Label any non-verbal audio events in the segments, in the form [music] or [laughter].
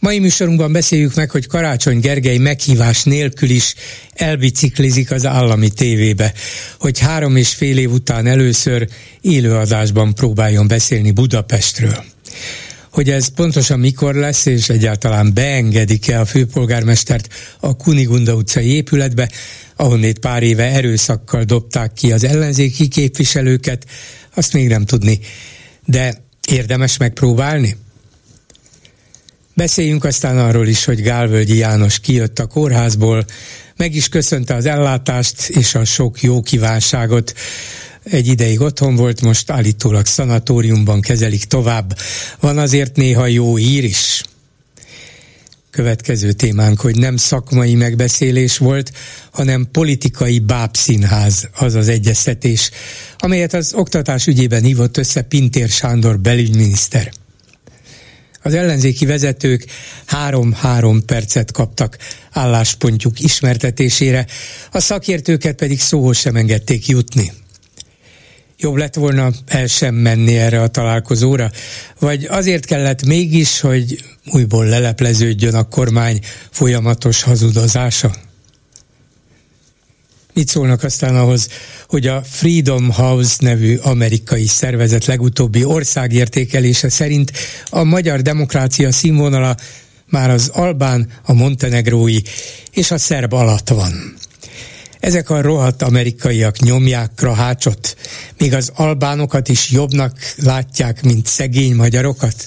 Mai műsorunkban beszéljük meg, hogy Karácsony Gergely meghívás nélkül is elbiciklizik az állami tévébe, hogy három és fél év után először élőadásban próbáljon beszélni Budapestről. Hogy ez pontosan mikor lesz, és egyáltalán beengedik-e a főpolgármestert a Kunigunda utcai épületbe, ahonnét pár éve erőszakkal dobták ki az ellenzéki képviselőket, azt még nem tudni. De érdemes megpróbálni? Beszéljünk aztán arról is, hogy Gálvölgyi János kijött a kórházból, meg is köszönte az ellátást és a sok jó kívánságot. Egy ideig otthon volt, most állítólag szanatóriumban kezelik tovább. Van azért néha jó hír is. Következő témánk, hogy nem szakmai megbeszélés volt, hanem politikai bábszínház az az egyeztetés, amelyet az oktatás ügyében hívott össze Pintér Sándor belügyminiszter. Az ellenzéki vezetők három-három percet kaptak álláspontjuk ismertetésére, a szakértőket pedig szóhoz sem engedték jutni. Jobb lett volna el sem menni erre a találkozóra, vagy azért kellett mégis, hogy újból lelepleződjön a kormány folyamatos hazudozása? Mit szólnak aztán ahhoz, hogy a Freedom House nevű amerikai szervezet legutóbbi országértékelése szerint a magyar demokrácia színvonala már az albán, a montenegrói és a szerb alatt van. Ezek a rohadt amerikaiak nyomják krahácsot, míg az albánokat is jobbnak látják, mint szegény magyarokat?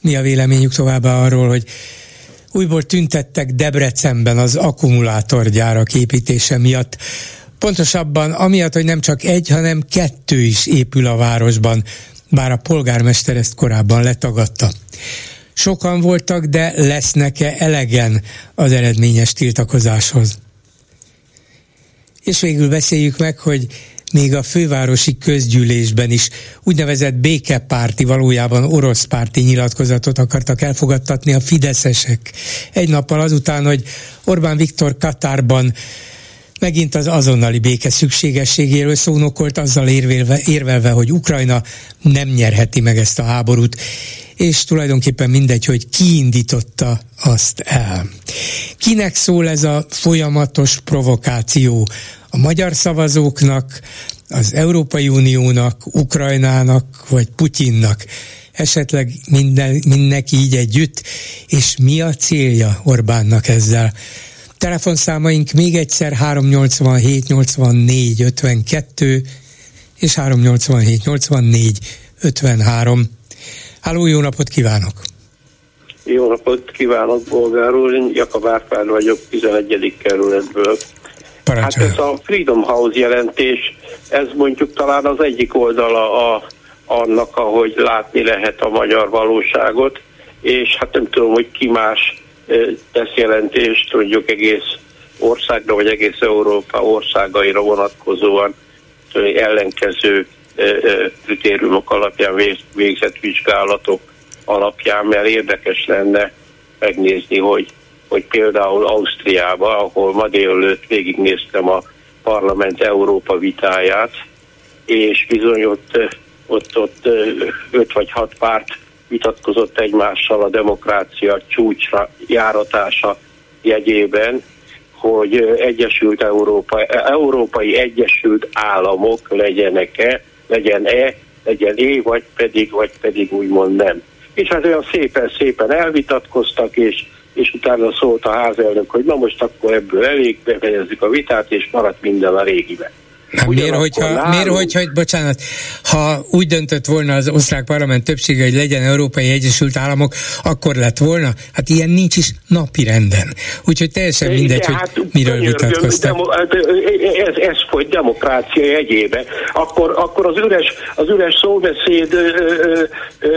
Mi a véleményük továbbá arról, hogy újból tüntettek Debrecenben az akkumulátorgyárak építése miatt. Pontosabban amiatt, hogy nem csak egy, hanem kettő is épül a városban, bár a polgármester ezt korábban letagadta. Sokan voltak, de lesznek-e elegen az eredményes tiltakozáshoz? És végül beszéljük meg, hogy még a fővárosi közgyűlésben is úgynevezett békepárti, valójában orosz párti nyilatkozatot akartak elfogadtatni a fideszesek. Egy nappal azután, hogy Orbán Viktor Katárban megint az azonnali béke szükségességéről szónokolt, azzal érvelve, érvelve, hogy Ukrajna nem nyerheti meg ezt a háborút, és tulajdonképpen mindegy, hogy ki indította azt el. Kinek szól ez a folyamatos provokáció? a magyar szavazóknak, az Európai Uniónak, Ukrajnának vagy Putyinnak, esetleg minden, mindenki így együtt, és mi a célja Orbánnak ezzel? Telefonszámaink még egyszer 387 84 52 és 387 84 53. Háló, jó napot kívánok! Jó napot kívánok, bolgár úr! Én Jakab Árpád vagyok, 11. kerületből. Hát ez a Freedom House jelentés, ez mondjuk talán az egyik oldala a, annak, ahogy látni lehet a magyar valóságot, és hát nem tudom, hogy ki más tesz jelentést, mondjuk egész országra, vagy egész Európa országaira vonatkozóan ellenkező kritériumok alapján végzett vizsgálatok alapján, mert érdekes lenne megnézni, hogy hogy például Ausztriában, ahol ma délelőtt végignéztem a parlament Európa vitáját, és bizony ott, ott, ott öt vagy hat párt vitatkozott egymással a demokrácia csúcsra járatása jegyében, hogy Egyesült Európa, Európai Egyesült Államok legyenek-e, legyen-e, legyen-e, vagy pedig, vagy pedig úgymond nem. És hát olyan szépen-szépen elvitatkoztak, és és utána szólt a házelnök, hogy na most akkor ebből elég, befejezzük a vitát, és maradt minden a régiben. Hát miért, hogyha, nálunk... miért, hogyha, bocsánat, ha úgy döntött volna az osztrák parlament többsége, hogy legyen Európai Egyesült Államok, akkor lett volna? Hát ilyen nincs is napi renden. Úgyhogy teljesen mindegy, hogy hát, miről vitatkoztak. Demo, hát, ez, ez folyt demokrácia jegyébe. Akkor, akkor az üres, az üres szóbeszéd ö, ö, ö,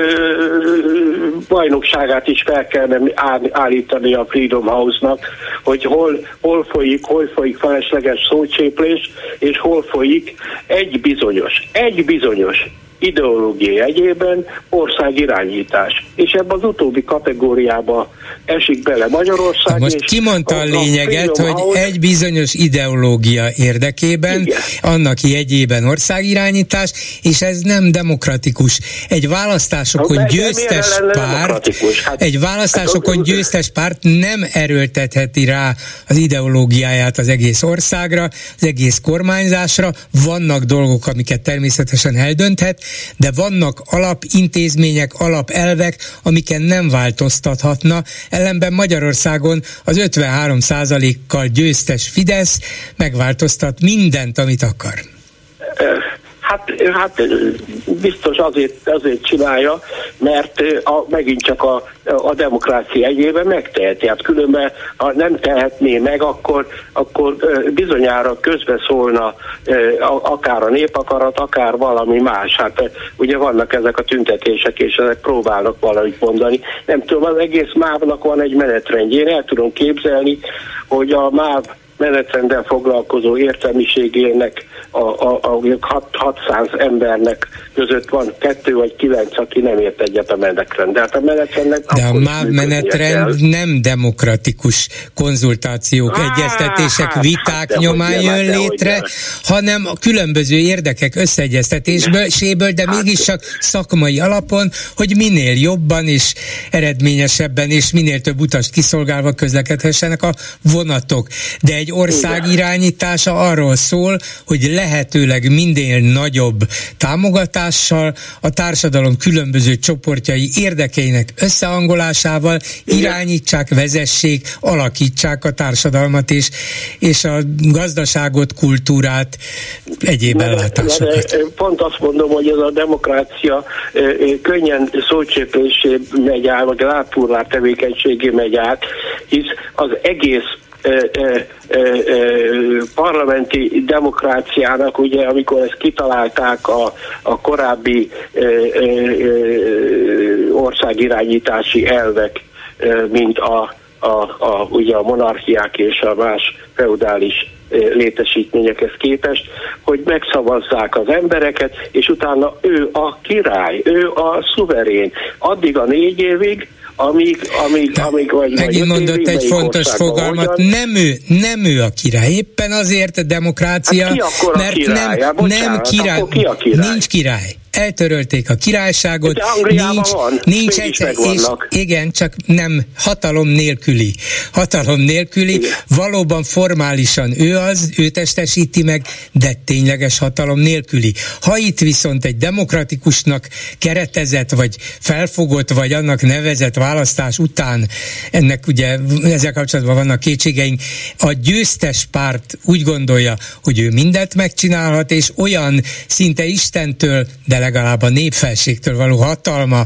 bajnokságát is fel kellene állítani a Freedom House-nak, hogy hol, hol folyik, hol folyik felesleges szócséplés, és hol folyik egy bizonyos, egy bizonyos ideológia egyében országirányítás. És ebben az utóbbi kategóriába esik bele Magyarország. Most és kimondta a lényeget, a hogy egy bizonyos ideológia érdekében, Igen. annak jegyében országirányítás, és ez nem demokratikus. Egy választásokon de, győztes de párt, hát, egy választásokon hát, győztes párt nem erőltetheti rá az ideológiáját az egész országra, az egész kormányzásra. Vannak dolgok, amiket természetesen eldönthet, de vannak alapintézmények, alapelvek, amiken nem változtathatna. Ellenben Magyarországon az 53 kal győztes Fidesz megváltoztat mindent, amit akar. Hát, hát biztos azért, azért csinálja, mert a, megint csak a, a demokrácia egyében megteheti. Hát különben, ha nem tehetné meg, akkor, akkor bizonyára közbeszólna akár a népakarat, akár valami más. Hát ugye vannak ezek a tüntetések, és ezek próbálnak valamit mondani. Nem tudom, az egész mávnak van egy menetrendje. Én el tudom képzelni, hogy a MÁV menetrenddel foglalkozó értelmiségének a, a, a 600 embernek között van kettő vagy kilenc, aki nem ért egyet a menetrend. De hát a menetrendnek De a MÁV menetrend kell. nem demokratikus konzultációk, Á, egyeztetések, hát, viták hát nyomán jön de létre, hanem a különböző érdekek összeegyeztetésből, de hát, mégis csak szakmai alapon, hogy minél jobban és eredményesebben és minél több utast kiszolgálva közlekedhessenek a vonatok. De egy ország irányítása arról szól, hogy lehetőleg minél nagyobb támogatással a társadalom különböző csoportjai érdekeinek összehangolásával irányítsák, vezessék, alakítsák a társadalmat és, és a gazdaságot, kultúrát, egyéb ellátásokat. Pont azt mondom, hogy ez a demokrácia könnyen szócséplésé megy át, vagy lápúrlár tevékenységé megy át, hisz az egész parlamenti demokráciának, ugye, amikor ezt kitalálták a, a korábbi országirányítási elvek, mint a, a, a, ugye a monarchiák és a más feudális létesítményekhez képest, hogy megszavazzák az embereket, és utána ő a király, ő a szuverén. Addig a négy évig, amíg, amíg, amíg vagy Megint mondott egy fontos fogalmat, hogyan... nem ő, nem ő a király, éppen azért a demokrácia, hát mert a király? nem, bocsánat, nem király, ki a király, nincs király eltörölték a királyságot, nincs, van, nincs egyszer, és igen, csak nem hatalom nélküli. Hatalom nélküli, igen. valóban formálisan ő az, ő testesíti meg, de tényleges hatalom nélküli. Ha itt viszont egy demokratikusnak keretezett, vagy felfogott, vagy annak nevezett választás után, ennek ugye ezzel kapcsolatban vannak kétségeink, a győztes párt úgy gondolja, hogy ő mindent megcsinálhat, és olyan szinte Istentől, de legalább a népfelségtől való hatalma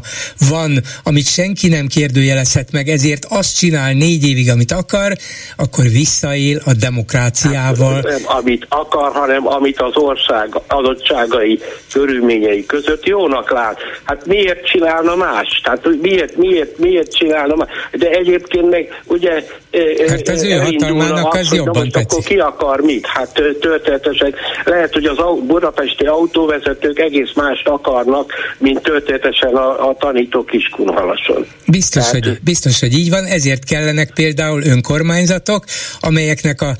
van, amit senki nem kérdőjelezhet meg, ezért azt csinál négy évig, amit akar, akkor visszaél a demokráciával. Hát, nem amit akar, hanem amit az ország adottságai, körülményei között jónak lát. Hát miért csinálna más? Tehát miért, miért, miért csinálna más? De egyébként meg ugye Hát az ő hatalmának az, az jobban tetszik. Akkor ki akar mit? Hát történetesen lehet, hogy az budapesti autóvezetők egész más mást akarnak, mint történetesen a, a tanító kiskunhalason. Biztos, Tehát, hogy, biztos, hogy így van, ezért kellenek például önkormányzatok, amelyeknek a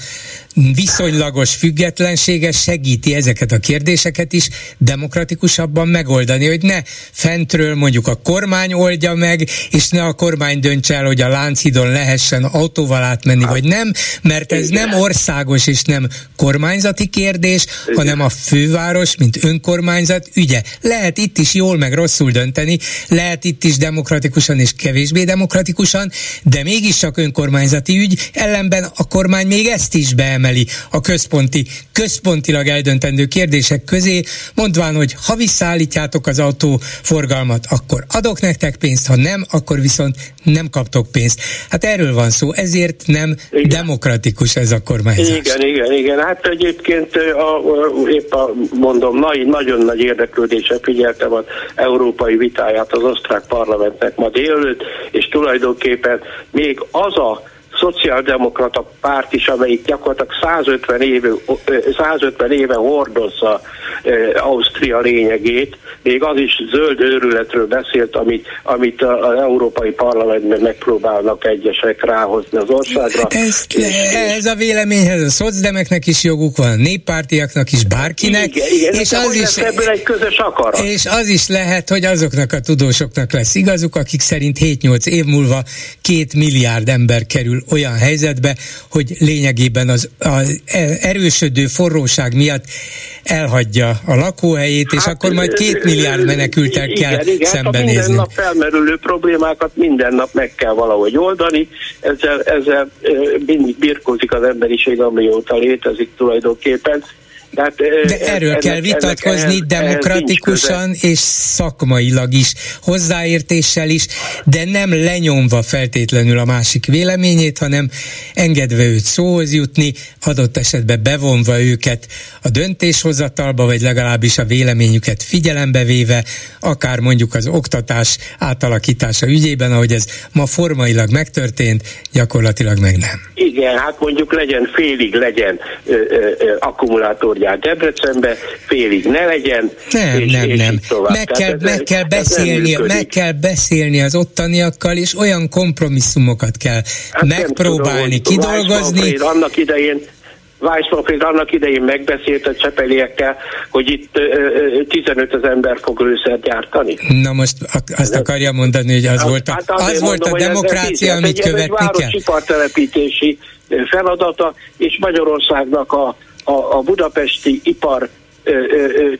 viszonylagos függetlensége segíti ezeket a kérdéseket is demokratikusabban megoldani, hogy ne fentről mondjuk a kormány oldja meg, és ne a kormány döntse el, hogy a Lánchidon lehessen autóval átmenni, hát, vagy nem, mert ez igen. nem országos és nem kormányzati kérdés, igen. hanem a főváros, mint önkormányzat ügye. Lehet itt is jól meg rosszul dönteni, lehet itt is demokratikusan és kevésbé demokratikusan, de mégis csak önkormányzati ügy, ellenben a kormány még ezt is beemel kiemeli a központi, központilag eldöntendő kérdések közé, mondván, hogy ha visszaállítjátok az autóforgalmat, akkor adok nektek pénzt, ha nem, akkor viszont nem kaptok pénzt. Hát erről van szó, ezért nem igen. demokratikus ez a kormányzás. Igen, igen, igen. Hát egyébként a, a, épp a, mondom, nagy, nagyon nagy érdeklődéssel figyeltem az európai vitáját az osztrák parlamentnek ma délőtt, és tulajdonképpen még az a szociáldemokrata párt is, amelyik gyakorlatilag 150 éve, 150 éve hordozza Ausztria lényegét, még az is zöld őrületről beszélt, amit, amit az Európai Parlamentben megpróbálnak egyesek ráhozni az országra. Ez, ez a véleményhez a szocdemeknek is joguk van, a néppártiaknak is, bárkinek. Igen, igen, és az is, ebből egy közös akarat. És az is lehet, hogy azoknak a tudósoknak lesz igazuk, akik szerint 7-8 év múlva két milliárd ember kerül olyan helyzetbe, hogy lényegében az, az erősödő forróság miatt elhagyja a lakóhelyét, és hát, akkor majd két milliárd menekültel kell igen, igen, szembenézni. minden nap felmerülő problémákat minden nap meg kell valahogy oldani, ezzel, ezzel mindig birkózik az emberiség, amióta létezik tulajdonképpen, tehát, De erről ennek, kell vitatkozni ennek, demokratikusan és szakmailag is, hozzáértéssel is, de nem lenyomva feltétlenül a másik véleményét, hanem engedve őt szóhoz jutni, adott esetben bevonva őket a döntéshozatalba, vagy legalábbis a véleményüket figyelembe véve, akár mondjuk az oktatás átalakítása ügyében, ahogy ez ma formailag megtörtént, gyakorlatilag meg nem. Igen, hát mondjuk legyen félig legyen ö, ö, ö, jár Debrecenbe, félig ne legyen. Nem, és, nem, és nem. Meg kell, ez, meg, kell beszélni, meg kell beszélni az ottaniakkal, és olyan kompromisszumokat kell hát megpróbálni tudom, kidolgozni. Annak idején Weissmanfried annak idején megbeszélt a csepeliekkel, hogy itt 15 ezer ember fog lőszert gyártani. Na most azt akarja mondani, hogy az hát, volt a, hát az volt mondom, a demokrácia, ez, amit ez követni kell? telepítési feladata, és Magyarországnak a a, a budapesti ipar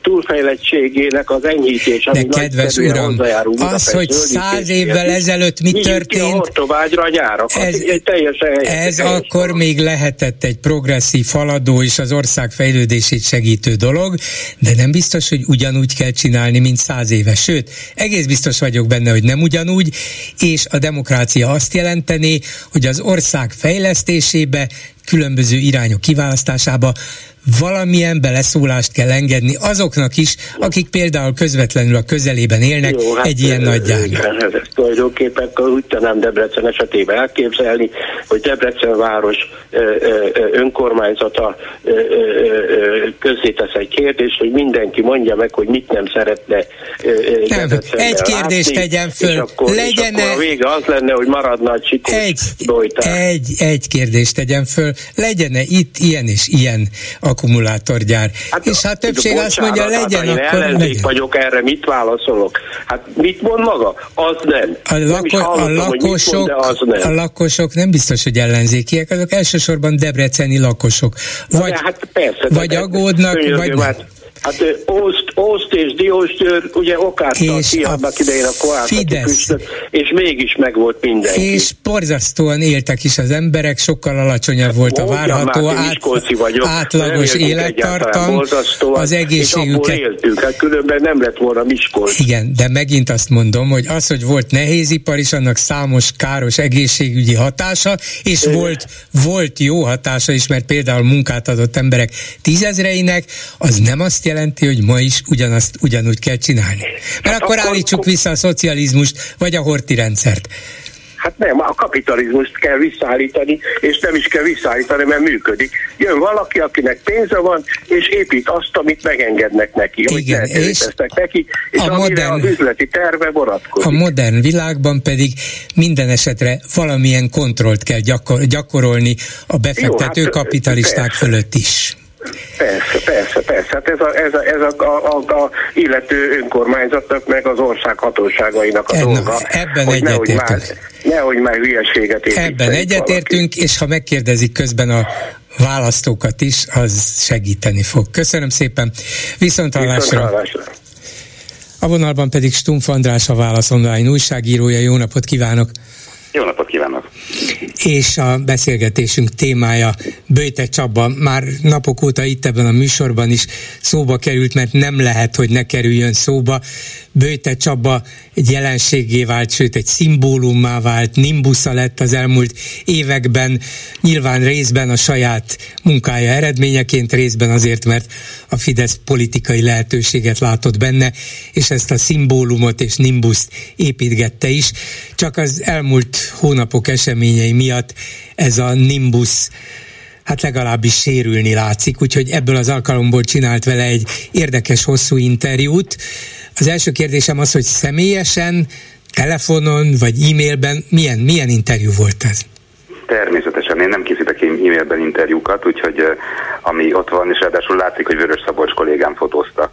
túlfejlettségének az enyhítés, ami De kedves uram, az, hogy száz évvel ezelőtt mi történt, gyárak, ez, ez akkor még lehetett egy progresszív haladó és az ország fejlődését segítő dolog, de nem biztos, hogy ugyanúgy kell csinálni, mint száz éve. Sőt, egész biztos vagyok benne, hogy nem ugyanúgy, és a demokrácia azt jelenteni, hogy az ország fejlesztésébe különböző irányok kiválasztásába valamilyen beleszólást kell engedni azoknak is, akik például közvetlenül a közelében élnek Jó, hát egy ilyen nagy gyárnak. Ez, ez tulajdonképpen úgy tudnám Debrecen esetében elképzelni, hogy Debrecen város önkormányzata közzétesz egy kérdést, hogy mindenki mondja meg, hogy mit nem szeretne nem, egy kérdést látni, tegyen föl. És akkor, Legyen és akkor a vége az lenne, hogy maradna a csikós egy, egy, egy kérdést tegyen föl. Legyen-e itt ilyen és ilyen a akkumulátorgyár. Hát, és hát többség bocsánat, azt mondja, legyen, hát, akkor legyen. vagyok erre, mit válaszolok? Hát mit mond maga? Az nem. A, lako- hallottam, a, lakosok, mond, az nem. a lakosok nem biztos, hogy ellenzékiek, azok elsősorban debreceni lakosok. Vagy, de hát persze, vagy aggódnak, vagy nem. Hát Hát Ószt, Ószt és Diósgyőr ugye okázta és kiadnak idején a Fidesz. és mégis megvolt mindenki. És borzasztóan éltek is az emberek, sokkal alacsonyabb volt a várható át, vagyok, átlagos élettartam, az egészségüket. És éltünk, hát különben nem lett volna Miskolc. Igen, de megint azt mondom, hogy az, hogy volt nehézipar is, annak számos káros egészségügyi hatása, és é. volt, volt jó hatása is, mert például munkát adott emberek tízezreinek, az nem azt jelenti, jelenti, hogy ma is ugyanazt ugyanúgy kell csinálni. Mert hát akkor, akkor állítsuk vissza a szocializmust, vagy a horti rendszert. Hát nem, a kapitalizmust kell visszaállítani, és nem is kell visszaállítani, mert működik. Jön valaki, akinek pénze van, és épít azt, amit megengednek neki, Igen, hogy és neki, és a modern, az üzleti terve vonatkozik. A modern világban pedig minden esetre valamilyen kontrollt kell gyakor, gyakorolni a befektető Jó, hát, kapitalisták persze. fölött is. Persze, persze, persze. Hát ez a, ez a, ez a, a, a, a illető önkormányzatnak, meg az ország hatóságainak a dolga. Ebben egyetértünk. Nehogy már hülyeséget Ebben egyetértünk, valaki. és ha megkérdezik közben a választókat is, az segíteni fog. Köszönöm szépen. Viszont hallásra. A vonalban pedig Stumpf András, a Válasz Online újságírója. Jó napot kívánok! Jó napot kívánok! És a beszélgetésünk témája Böjte Csaba már napok óta itt ebben a műsorban is szóba került, mert nem lehet, hogy ne kerüljön szóba. Böjte Csaba egy jelenségé vált, sőt egy szimbólummá vált, nimbusza lett az elmúlt években, nyilván részben a saját munkája eredményeként, részben azért, mert a Fidesz politikai lehetőséget látott benne, és ezt a szimbólumot és nimbuszt építgette is. Csak az elmúlt hónapok esemény eseményei miatt ez a Nimbus hát legalábbis sérülni látszik, úgyhogy ebből az alkalomból csinált vele egy érdekes hosszú interjút. Az első kérdésem az, hogy személyesen, telefonon vagy e-mailben milyen, milyen interjú volt ez? Természetesen, én nem készítek e-mailben interjúkat, úgyhogy ami ott van, és ráadásul látszik, hogy Vörös Szabolcs kollégám fotózta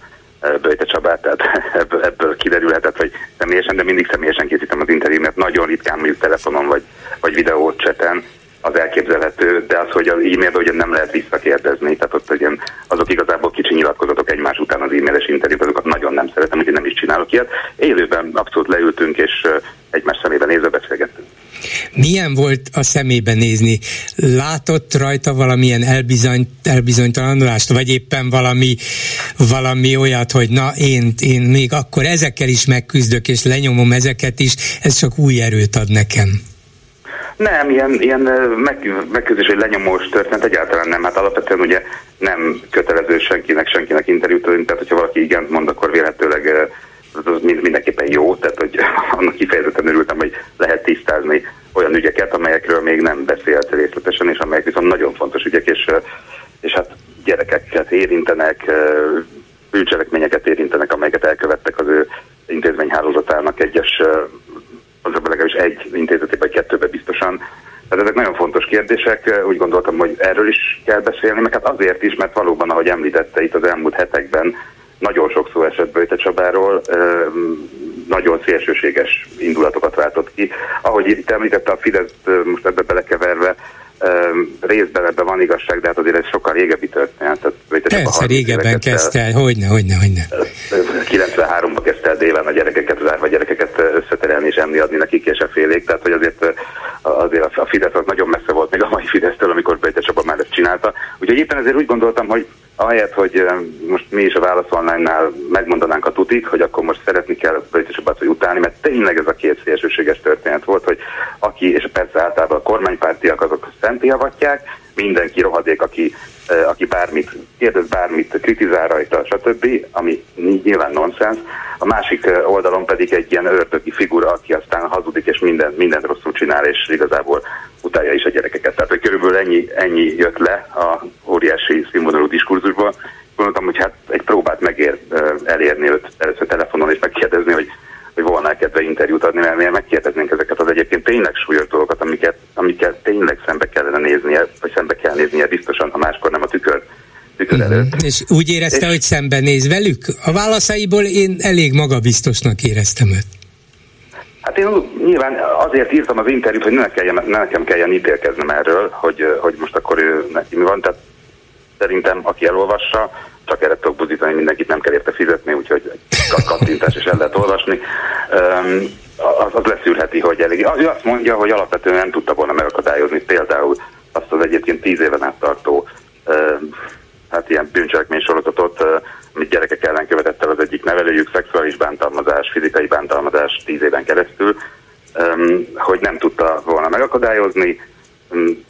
Böjte Csabát, tehát [laughs] ebből, ebből kiderülhetett, hogy személyesen, de mindig személyesen készítem az interjút, mert nagyon ritkán mondjuk telefonon vagy, vagy videót cseten, az elképzelhető, de az, hogy az e-mailben ugye nem lehet visszakérdezni, tehát ott ugye azok igazából kicsi nyilatkozatok egymás után az e-mailes interjút, azokat nagyon nem szeretem, úgyhogy nem is csinálok ilyet. Élőben abszolút leültünk, és egymás szemében nézve beszélgettünk. Milyen volt a szemébe nézni? Látott rajta valamilyen elbizony, elbizonytalanodást, vagy éppen valami, valami olyat, hogy na én, én még akkor ezekkel is megküzdök, és lenyomom ezeket is, ez csak új erőt ad nekem. Nem, ilyen, ilyen meg, megküzdés, hogy lenyomós történet egyáltalán nem. Hát alapvetően ugye nem kötelező senkinek, senkinek interjút adni, tehát hogyha valaki igent mond, akkor véletőleg az mindenképpen jó, tehát hogy [laughs] annak kifejezetten örültem, hogy lehet tisztázni olyan ügyeket, amelyekről még nem beszélt részletesen, és amelyek viszont nagyon fontos ügyek, és, és hát gyerekeket érintenek, bűncselekményeket érintenek, amelyeket elkövettek az ő intézményhálózatának egyes az legalábbis egy intézetében, vagy kettőben biztosan. Tehát ezek nagyon fontos kérdések, úgy gondoltam, hogy erről is kell beszélni, meg hát azért is, mert valóban, ahogy említette itt az elmúlt hetekben, nagyon sok szó esett Böjte Csabáról, nagyon szélsőséges indulatokat váltott ki. Ahogy itt említette a Fidesz, most ebbe belekeverve, részben ebben van igazság, de hát azért ez sokkal régebbi történet. Tehát, Persze, régebben kezdte el, hogyne, hogyne, hogyne. 93-ban kezdte el délen a gyerekeket, zárva a gyerekeket összeterelni és enni adni nekik és a félék, tehát hogy azért, azért a Fidesz az nagyon messze volt még a mai Fidesztől, amikor Bejte Csaba már ezt csinálta. Úgyhogy éppen ezért úgy gondoltam, hogy ahelyett, hogy most mi is a Válasz Online-nál megmondanánk a tutik, hogy akkor most szeretni kell Csabát, hogy utálni, mert tényleg ez a két szélsőséges történet volt, hogy aki, és persze általában a kormánypártiak azok szent javatják, mindenki rohadék, aki, aki bármit kérdez, bármit kritizál rajta, stb., ami nyilván nonsens. A másik oldalon pedig egy ilyen ördögi figura, aki aztán hazudik, és minden, mindent rosszul csinál, és igazából utálja is a gyerekeket. Tehát, hogy körülbelül ennyi, ennyi jött le a óriási színvonalú diskurzusból. Gondoltam, hogy hát egy próbát megér elérni őt először telefonon, és megkérdezni, hogy hogy volna kedve interjút adni, mert miért megkérdeznénk ezeket az egyébként tényleg súlyos dolgokat, amiket, amiket tényleg szembe kellene néznie, vagy szembe kell néznie biztosan, ha máskor nem a tükör tükör uh-huh. előtt. És úgy érezte, és... hogy szembenéz velük? A válaszaiból én elég magabiztosnak éreztem őt. Hát én nyilván azért írtam az interjút, hogy ne, kelljen, ne nekem kelljen ítélkeznem erről, hogy, hogy most akkor ő neki mi van. Tehát szerintem, aki elolvassa, csak erre tudok buzítani, mindenkit nem kell érte fizetni, úgyhogy kattintás is el lehet olvasni. Um, az, az leszűrheti, hogy elég. Ő azt mondja, hogy alapvetően nem tudta volna megakadályozni például azt az egyébként tíz éven át tartó um, hát ilyen bűncselekmény sorozatot, amit gyerekek ellen követett el az egyik nevelőjük, szexuális bántalmazás, fizikai bántalmazás tíz éven keresztül, hogy nem tudta volna megakadályozni,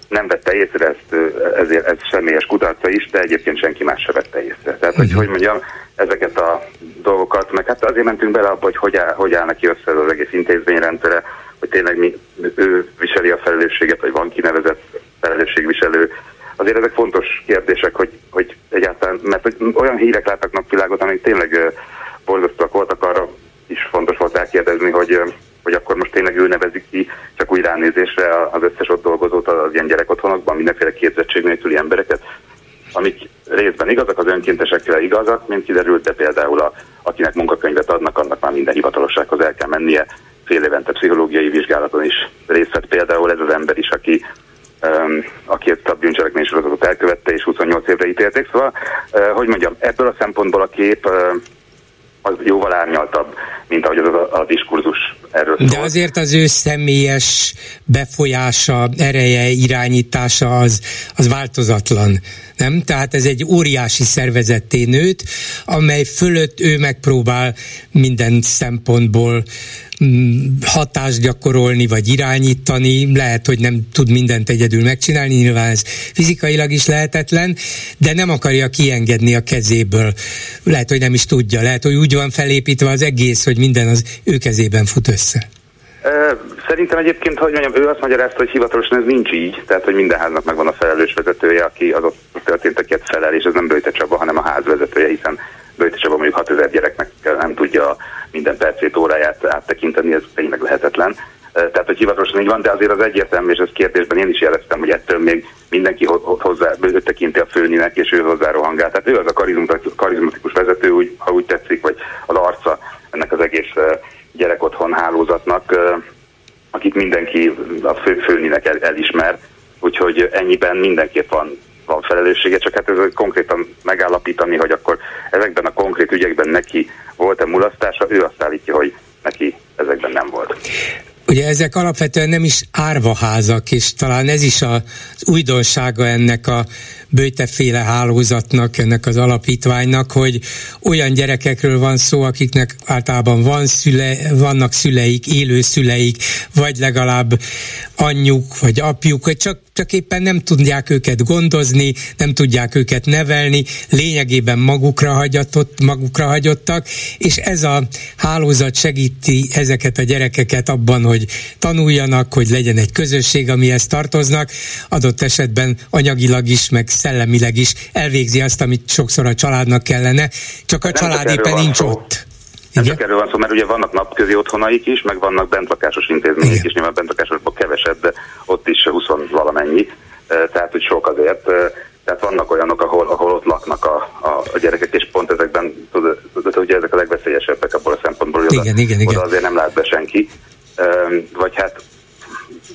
nem vette észre ezt, ezért ez személyes kudarca is, de egyébként senki más se vette észre. Tehát, hogy, hogy mondjam, ezeket a dolgokat, meg hát azért mentünk bele abba, hogy hogy, áll, hogy áll neki össze az egész intézményrendszere, hogy tényleg mi, ő viseli a felelősséget, vagy van kinevezett felelősségviselő. Azért ezek fontos kérdések, hogy, hogy egyáltalán, mert hogy olyan hírek látnak napvilágot, amik tényleg borzasztóak voltak, arra is fontos volt elkérdezni, hogy hogy akkor most tényleg ő nevezik ki csak úgy ránézésre az összes ott dolgozót az ilyen gyerekotthonokban, mindenféle képzettség nélküli embereket, amik részben igazak, az önkéntesekre igazak, mint kiderült, de például a, akinek munkakönyvet adnak, annak már minden hivatalossághoz el kell mennie, fél évente pszichológiai vizsgálaton is részt vett például ez az ember is, aki um, aki ezt a bűncselekmény sorozatot elkövette, és 28 évre ítélték. Szóval, uh, hogy mondjam, ebből a szempontból a kép uh, az jóval árnyaltabb, mint ahogy az a, a diskurzus erről szól. De azért az ő személyes befolyása, ereje, irányítása az, az változatlan, nem? Tehát ez egy óriási szervezetté nőtt, amely fölött ő megpróbál minden szempontból hatást gyakorolni, vagy irányítani, lehet, hogy nem tud mindent egyedül megcsinálni, nyilván ez fizikailag is lehetetlen, de nem akarja kiengedni a kezéből. Lehet, hogy nem is tudja, lehet, hogy úgy van felépítve az egész, hogy minden az ő kezében fut össze. Szerintem egyébként, hogy mondjam, ő azt magyarázta, hogy hivatalosan ez nincs így, tehát hogy minden háznak megvan a felelős vezetője, aki az ott történteket felel, és ez nem Böjte Csaba, hanem a ház vezetője, hiszen Csaba mondjuk 6000 gyereknek nem tudja minden percét, óráját áttekinteni, ez tényleg lehetetlen. Tehát, hogy hivatalosan így van, de azért az egyértelmű, és ez kérdésben én is jeleztem, hogy ettől még mindenki hozzá tekinti a főninek, és ő hozzá rohangál. Tehát ő az a karizmatikus vezető, úgy, ha úgy tetszik, vagy az arca ennek az egész gyerek otthon hálózatnak, akit mindenki a fő, főninek el, elismer, úgyhogy ennyiben mindenképp van, van felelőssége, csak hát ez konkrétan megállapítani, hogy akkor ezekben a konkrét ügyekben neki volt-e mulasztása, ő azt állítja, hogy neki ezekben nem volt. Ugye ezek alapvetően nem is árvaházak, és talán ez is az újdonsága ennek a bőteféle hálózatnak, ennek az alapítványnak, hogy olyan gyerekekről van szó, akiknek általában van szüle, vannak szüleik, élő szüleik, vagy legalább anyjuk, vagy apjuk, vagy csak, csak éppen nem tudják őket gondozni, nem tudják őket nevelni, lényegében magukra, hagyatott, magukra hagyottak, és ez a hálózat segíti ezeket a gyerekeket abban, hogy tanuljanak, hogy legyen egy közösség, amihez tartoznak, adott esetben anyagilag is, meg szellemileg is elvégzi azt, amit sokszor a családnak kellene, csak a nem család éppen nincs szó. ott. Nem csak erről van szó, mert ugye vannak napközi otthonaik is, meg vannak bentlakásos intézmények Igen. is, nyilván bentlakásosban kevesebb, de ott is 20 valamennyi, tehát hogy sok azért. Tehát vannak olyanok, ahol, ahol ott laknak a, a, a gyerekek, és pont ezekben, tudod, tudod, ugye ezek a legveszélyesebbek abból a szempontból, hogy igen, oda, igen, igen. oda azért nem lát be senki. Vagy hát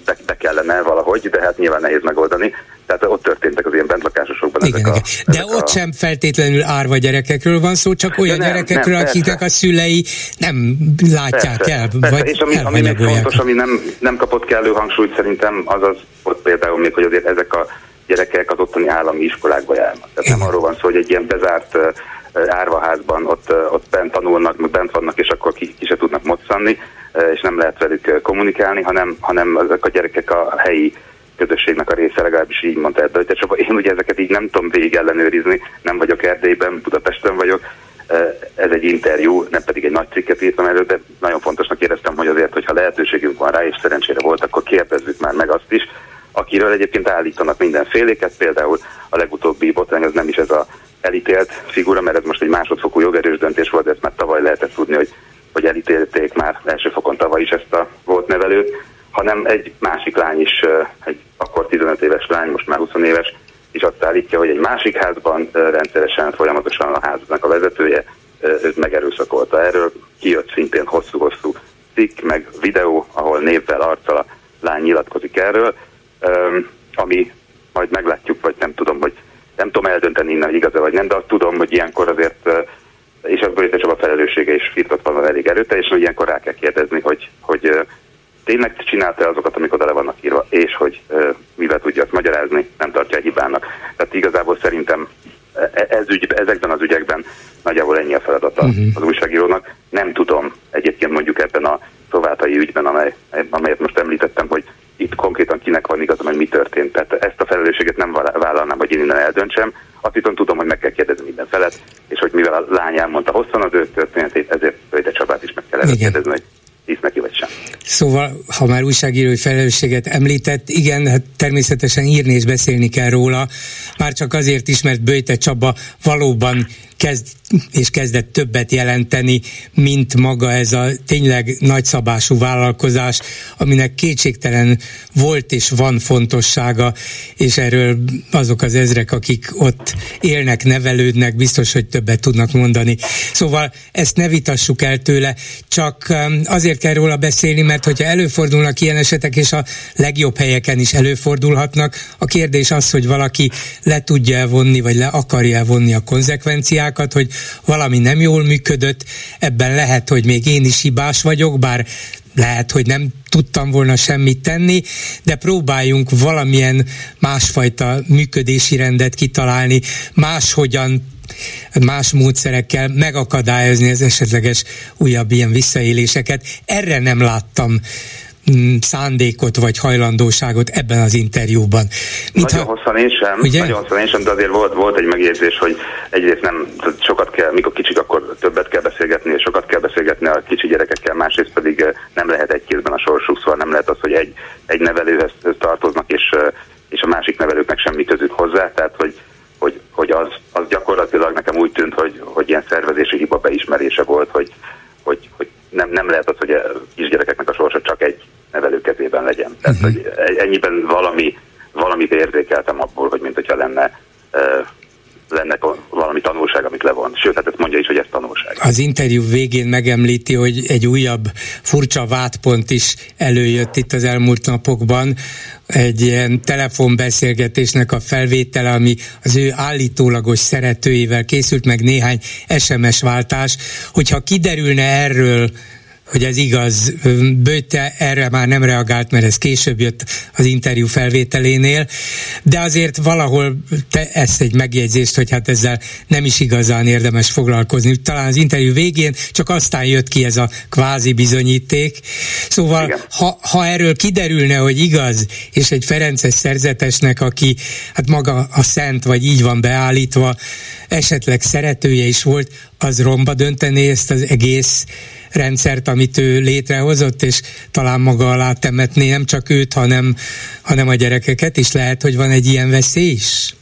be, be kellene valahogy, de hát nyilván nehéz megoldani. Tehát ott történtek az ilyen bentlakásosokban igen, ezek igen. A, De ezek ott a... sem feltétlenül árva gyerekekről van szó, csak olyan nem, gyerekekről, nem, akiknek a szülei nem látják persze, el, persze. vagy És ami, ami még fontos, ami nem, nem kapott kellő hangsúlyt szerintem, az az ott például még, hogy azért ezek a gyerekek az ottani állami iskolákba járnak. Tehát igen. nem arról van szó, hogy egy ilyen bezárt árvaházban ott, ott bent tanulnak, meg bent vannak, és akkor ki, ki se tudnak moccani, és nem lehet velük kommunikálni, hanem, hanem ezek a gyerekek a helyi közösségnek a része, legalábbis így mondta Erdő. Csak én ugye ezeket így nem tudom végig ellenőrizni, nem vagyok Erdélyben, Budapesten vagyok, ez egy interjú, nem pedig egy nagy cikket írtam elő, de nagyon fontosnak éreztem, hogy azért, hogyha lehetőségünk van rá, és szerencsére volt, akkor kérdezzük már meg azt is, akiről egyébként állítanak mindenféléket, például a legutóbbi botrány az nem is ez a elítélt figura, mert ez most egy másodfokú jogerős döntés volt, de ezt már tavaly lehetett tudni, hogy, hogy elítélték már első fokon tavaly is ezt a volt nevelőt, hanem egy másik lány is, egy akkor 15 éves lány, most már 20 éves, és azt állítja, hogy egy másik házban rendszeresen, folyamatosan a háznak a vezetője őt megerőszakolta. Erről kijött szintén hosszú-hosszú cikk, meg videó, ahol névvel, arccal a lány nyilatkozik erről, ami majd meglátjuk, vagy nem tudom, hogy nem tudom eldönteni innen, hogy igaz vagy nem, de azt tudom, hogy ilyenkor azért, és az Boris csak a felelőssége is firtatva van elég erőteljesen, hogy ilyenkor rá kell kérdezni, hogy, hogy tényleg csinálta azokat, amik oda le vannak írva, és hogy mivel tudja azt magyarázni, nem tartja hibának. Tehát igazából szerintem e, ez ügy, ezekben az ügyekben nagyjából ennyi a feladata uh-huh. az újságírónak. Nem tudom egyébként mondjuk ebben a szovátai ügyben, amely, amelyet most említettem, hogy itt konkrétan kinek van igaza, hogy mi történt. Tehát ezt a felelősséget nem vállalnám, hogy én innen eldöntsem. Azt viszont tudom, hogy meg kell kérdezni minden felet, és hogy mivel a lány elmondta hosszan az ő történetét, ezért Vöjte Csabát is meg kell kérdezni, hogy hisz neki vagy sem. Szóval, ha már újságírói felelősséget említett, igen, hát természetesen írni és beszélni kell róla, már csak azért is, mert Böjte Csaba valóban kezd és kezdett többet jelenteni, mint maga ez a tényleg nagyszabású vállalkozás, aminek kétségtelen volt és van fontossága, és erről azok az ezrek, akik ott élnek, nevelődnek, biztos, hogy többet tudnak mondani. Szóval ezt ne vitassuk el tőle, csak um, azért kell róla beszélni, mert hogyha előfordulnak ilyen esetek, és a legjobb helyeken is előfordulhatnak, a kérdés az, hogy valaki le tudja vonni, vagy le akarja vonni a konzekvenciákat, hogy valami nem jól működött, ebben lehet, hogy még én is hibás vagyok, bár lehet, hogy nem tudtam volna semmit tenni, de próbáljunk valamilyen másfajta működési rendet kitalálni, máshogyan más módszerekkel megakadályozni az esetleges újabb ilyen visszaéléseket. Erre nem láttam szándékot vagy hajlandóságot ebben az interjúban. Mit nagyon ha, hosszan én sem, ugye? nagyon hosszan én sem, de azért volt, volt egy megjegyzés, hogy egyrészt nem, sokat kell, mikor kicsik, akkor többet kell beszélgetni, és sokat kell beszélgetni a kicsi gyerekekkel, másrészt pedig eh, nem lehet egy kézben a sorsuk, szóval nem lehet az, hogy egy, egy nevelőhez tartoznak, és, eh, és a másik nevelőknek semmi közük hozzá, tehát hogy hogy, hogy az, az gyakorlatilag nekem úgy tűnt, hogy, hogy ilyen szervezési hiba beismerése volt, hogy, hogy, hogy nem, nem lehet az, hogy a kisgyerekeknek a sorsa csak egy nevelő kezében legyen. Tehát, uh-huh. hogy ennyiben valami, valamit érzékeltem abból, hogy mint hogyha lenne lenne valami tanulság, amit levon. Sőt, hát ezt mondja is, hogy ez tanulság. Az interjú végén megemlíti, hogy egy újabb furcsa vádpont is előjött itt az elmúlt napokban, egy ilyen telefonbeszélgetésnek a felvétele, ami az ő állítólagos szeretőivel készült, meg néhány SMS váltás, hogyha kiderülne erről hogy ez igaz. Bőte erre már nem reagált, mert ez később jött az interjú felvételénél, de azért valahol te ezt egy megjegyzést, hogy hát ezzel nem is igazán érdemes foglalkozni. Talán az interjú végén csak aztán jött ki ez a kvázi bizonyíték. Szóval, ha, ha erről kiderülne, hogy igaz, és egy Ferences szerzetesnek, aki hát maga a szent, vagy így van beállítva, esetleg szeretője is volt, az romba döntené ezt az egész rendszert, amit ő létrehozott, és talán maga alá temetné nem csak őt, hanem, hanem a gyerekeket is. Lehet, hogy van egy ilyen veszély is?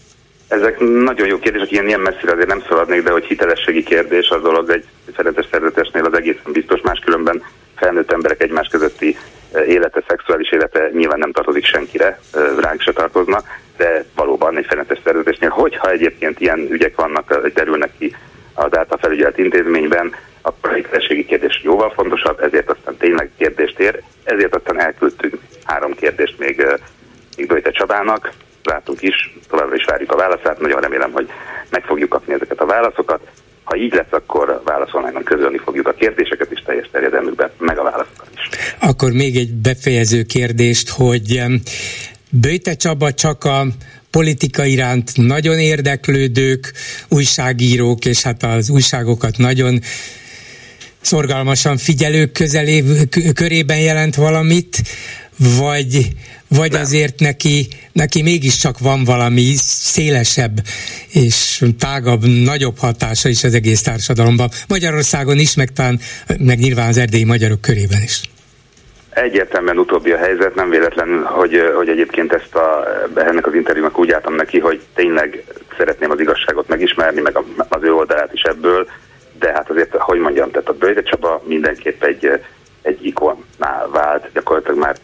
Ezek nagyon jó kérdések, ilyen, ilyen messzire azért nem szaladnék, de hogy hitelességi kérdés az dolog egy szeretes szerzetesnél az egészen biztos, máskülönben felnőtt emberek egymás közötti eh, élete, szexuális élete nyilván nem tartozik senkire, eh, ránk se tartozna, de valóban egy felettes szerzetesnél, hogyha egyébként ilyen ügyek vannak, derülnek ki az által felügyelt intézményben, akkor a hitelességi kérdés jóval fontosabb, ezért aztán tényleg kérdést ér, ezért aztán elküldtünk három kérdést még, még Böjte Csabának, látunk is, továbbra is várjuk a válaszát, nagyon remélem, hogy meg fogjuk kapni ezeket a válaszokat. Ha így lesz, akkor válaszolnányon közölni fogjuk a kérdéseket is teljes terjedelmükben, meg a válaszokat is. Akkor még egy befejező kérdést, hogy Böjte Csaba csak a politika iránt nagyon érdeklődők, újságírók, és hát az újságokat nagyon szorgalmasan figyelők közelé, körében jelent valamit, vagy, vagy azért neki, neki mégiscsak van valami szélesebb és tágabb, nagyobb hatása is az egész társadalomban. Magyarországon is, meg, talán, meg nyilván az erdélyi magyarok körében is. Egyértelműen utóbbi a helyzet, nem véletlen, hogy, hogy egyébként ezt a, ennek az interjúnak úgy álltam neki, hogy tényleg szeretném az igazságot megismerni, meg az ő oldalát is ebből, de hát azért, hogy mondjam, tehát a Böjde Csaba mindenképp egy, egy ikonnál vált, gyakorlatilag már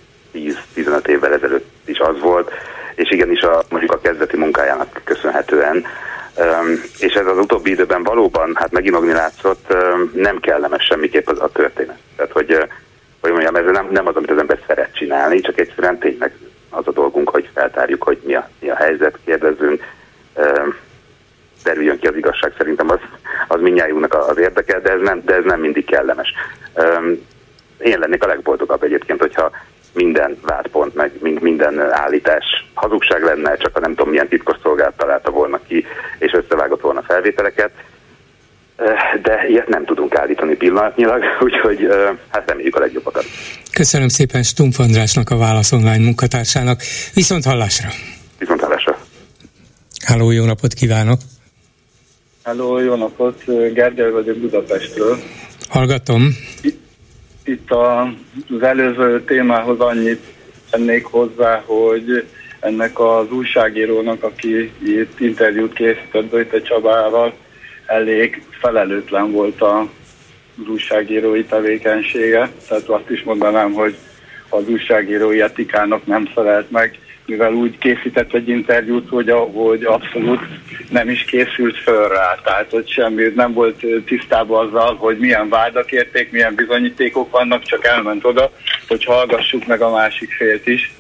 10-15 évvel ezelőtt is az volt, és igenis a, mondjuk a kezdeti munkájának köszönhetően, Um, és ez az utóbbi időben valóban, hát meginogni látszott, um, nem kellemes semmiképp az a történet. Tehát, hogy, hogy mondjam, ez nem, nem az, amit az ember szeret csinálni, csak egyszerűen tényleg az a dolgunk, hogy feltárjuk, hogy mi a, mi a helyzet, kérdezzünk, um, derüljön ki az igazság, szerintem az, az mindnyájunknak az érdeke, de ez nem, de ez nem mindig kellemes. Én lennék a legboldogabb egyébként, hogyha minden vádpont, meg minden állítás hazugság lenne, csak a nem tudom milyen titkosszolgálat találta volna ki, és összevágott volna felvételeket. De ilyet nem tudunk állítani pillanatnyilag, [laughs] úgyhogy hát reméljük a legjobbakat. Köszönöm szépen Stumpf Andrásnak, a Válasz Online munkatársának. Viszont hallásra! Viszont hallásra! Háló, jó napot kívánok! Háló, jó napot! Gergely vagyok Budapestről. Hallgatom. Itt, itt a, az előző témához annyit tennék hozzá, hogy ennek az újságírónak, aki itt interjút készített Böjte Csabával, elég felelőtlen volt a, az újságírói tevékenysége. Tehát azt is mondanám, hogy az újságírói etikának nem felelt meg, mivel úgy készített egy interjút, hogy, hogy abszolút nem is készült föl rá. Tehát, hogy semmi nem volt tisztában azzal, hogy milyen vádak érték, milyen bizonyítékok vannak, csak elment oda, hogy hallgassuk meg a másik félt is.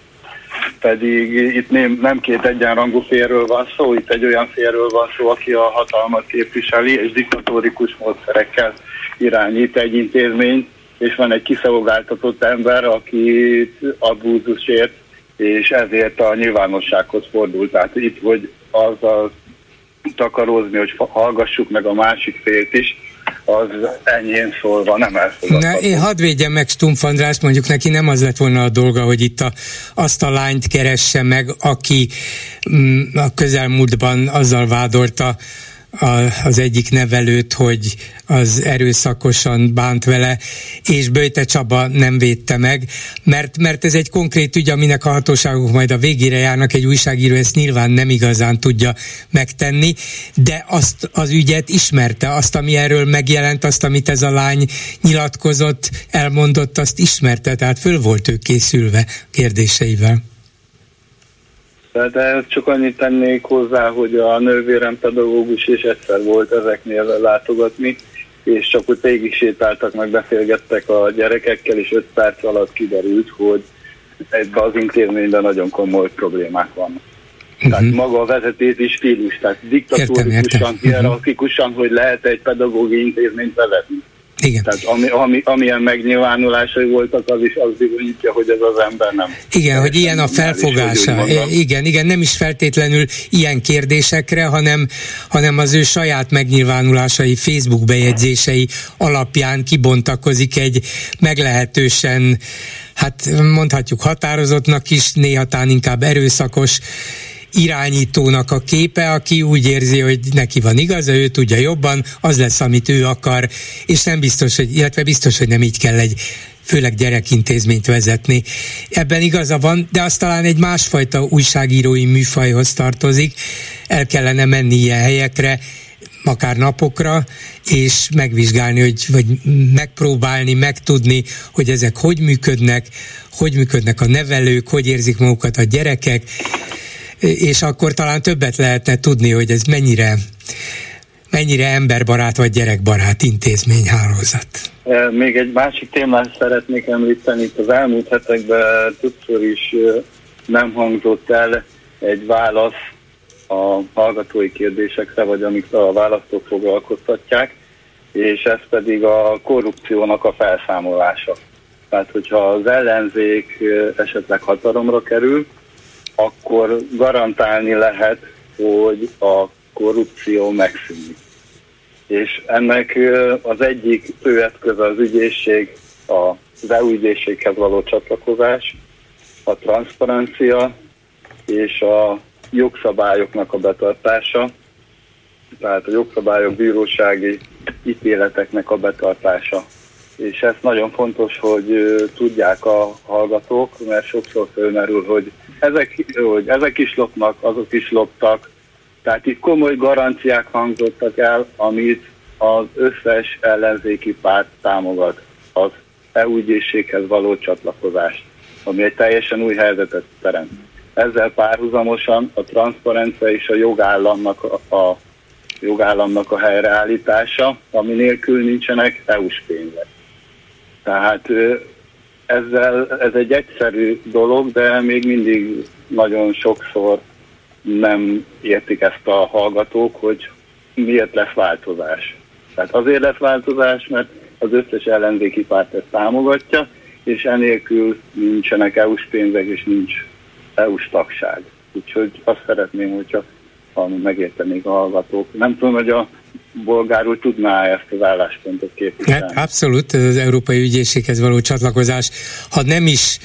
Pedig itt nem, nem két egyenrangú félről van szó, itt egy olyan félről van szó, aki a hatalmat képviseli, és diktatórikus módszerekkel irányít egy intézményt, és van egy kiszolgáltatott ember, akit abúzusért és ezért a nyilvánossághoz fordult. Tehát itt, hogy azzal takarózni, hogy hallgassuk meg a másik félt is, az enyém szólva nem elfogadható. Én hadd védjem meg Stumpf András, mondjuk neki nem az lett volna a dolga, hogy itt a, azt a lányt keresse meg, aki mm, a közelmúltban azzal vádolta az egyik nevelőt, hogy az erőszakosan bánt vele, és Böjte Csaba nem védte meg, mert, mert ez egy konkrét ügy, aminek a hatóságok majd a végére járnak, egy újságíró ezt nyilván nem igazán tudja megtenni, de azt az ügyet ismerte, azt, ami erről megjelent, azt, amit ez a lány nyilatkozott, elmondott, azt ismerte, tehát föl volt ő készülve kérdéseivel. De csak annyit tennék hozzá, hogy a nővérem pedagógus és egyszer volt ezeknél látogatni, és csak úgy végig sétáltak, meg beszélgettek a gyerekekkel, és öt perc alatt kiderült, hogy ebben az intézményben nagyon komoly problémák vannak. Uh-huh. Tehát maga a vezetési stílus, tehát diktatórikusan, hierarchikusan, hogy lehet egy pedagógiai intézményt vezetni. Igen. Tehát ami, ami, amilyen megnyilvánulásai voltak, az is az bizonyítja, hogy ez az ember nem. Igen, hogy ilyen a felfogása. Is, igen, igen, nem is feltétlenül ilyen kérdésekre, hanem, hanem az ő saját megnyilvánulásai, Facebook bejegyzései alapján kibontakozik egy meglehetősen, hát mondhatjuk határozottnak is, néha inkább erőszakos irányítónak a képe, aki úgy érzi, hogy neki van igaza, ő tudja jobban, az lesz, amit ő akar, és nem biztos, hogy, illetve biztos, hogy nem így kell egy főleg gyerekintézményt vezetni. Ebben igaza van, de az talán egy másfajta újságírói műfajhoz tartozik. El kellene menni ilyen helyekre, akár napokra, és megvizsgálni, hogy, vagy megpróbálni, megtudni, hogy ezek hogy működnek, hogy működnek a nevelők, hogy érzik magukat a gyerekek, és akkor talán többet lehetne tudni, hogy ez mennyire mennyire emberbarát vagy gyerekbarát intézményhálózat. E, még egy másik témát szeretnék említeni. Itt az elmúlt hetekben többször is e, nem hangzott el egy válasz a hallgatói kérdésekre, vagy amik a választók foglalkoztatják, és ez pedig a korrupciónak a felszámolása. Tehát, hogyha az ellenzék e, esetleg hatalomra kerül, akkor garantálni lehet, hogy a korrupció megszűnik. És ennek az egyik fő eszköz az ügyészség, az EU ügyészséghez való csatlakozás, a transzparencia és a jogszabályoknak a betartása, tehát a jogszabályok bírósági ítéleteknek a betartása. És ez nagyon fontos, hogy tudják a hallgatók, mert sokszor fölmerül, hogy ezek, hogy ezek is lopnak, azok is loptak. Tehát itt komoly garanciák hangzottak el, amit az összes ellenzéki párt támogat az EU ügyészséghez való csatlakozást, ami egy teljesen új helyzetet teremt. Ezzel párhuzamosan a transzparencia és a jogállamnak a, a jogállamnak a helyreállítása, ami nélkül nincsenek EU-s pénzek. Tehát ezzel, ez egy egyszerű dolog, de még mindig nagyon sokszor nem értik ezt a hallgatók, hogy miért lesz változás. Tehát azért lesz változás, mert az összes ellenzéki párt ezt támogatja, és enélkül nincsenek EU-s pénzek, és nincs EU-s tagság. Úgyhogy azt szeretném, hogyha megértenék a hallgatók. Nem tudom, hogy a bolgárul tudná ezt az álláspontot képviselni. Hát abszolút, az Európai Ügyészséghez való csatlakozás, ha nem is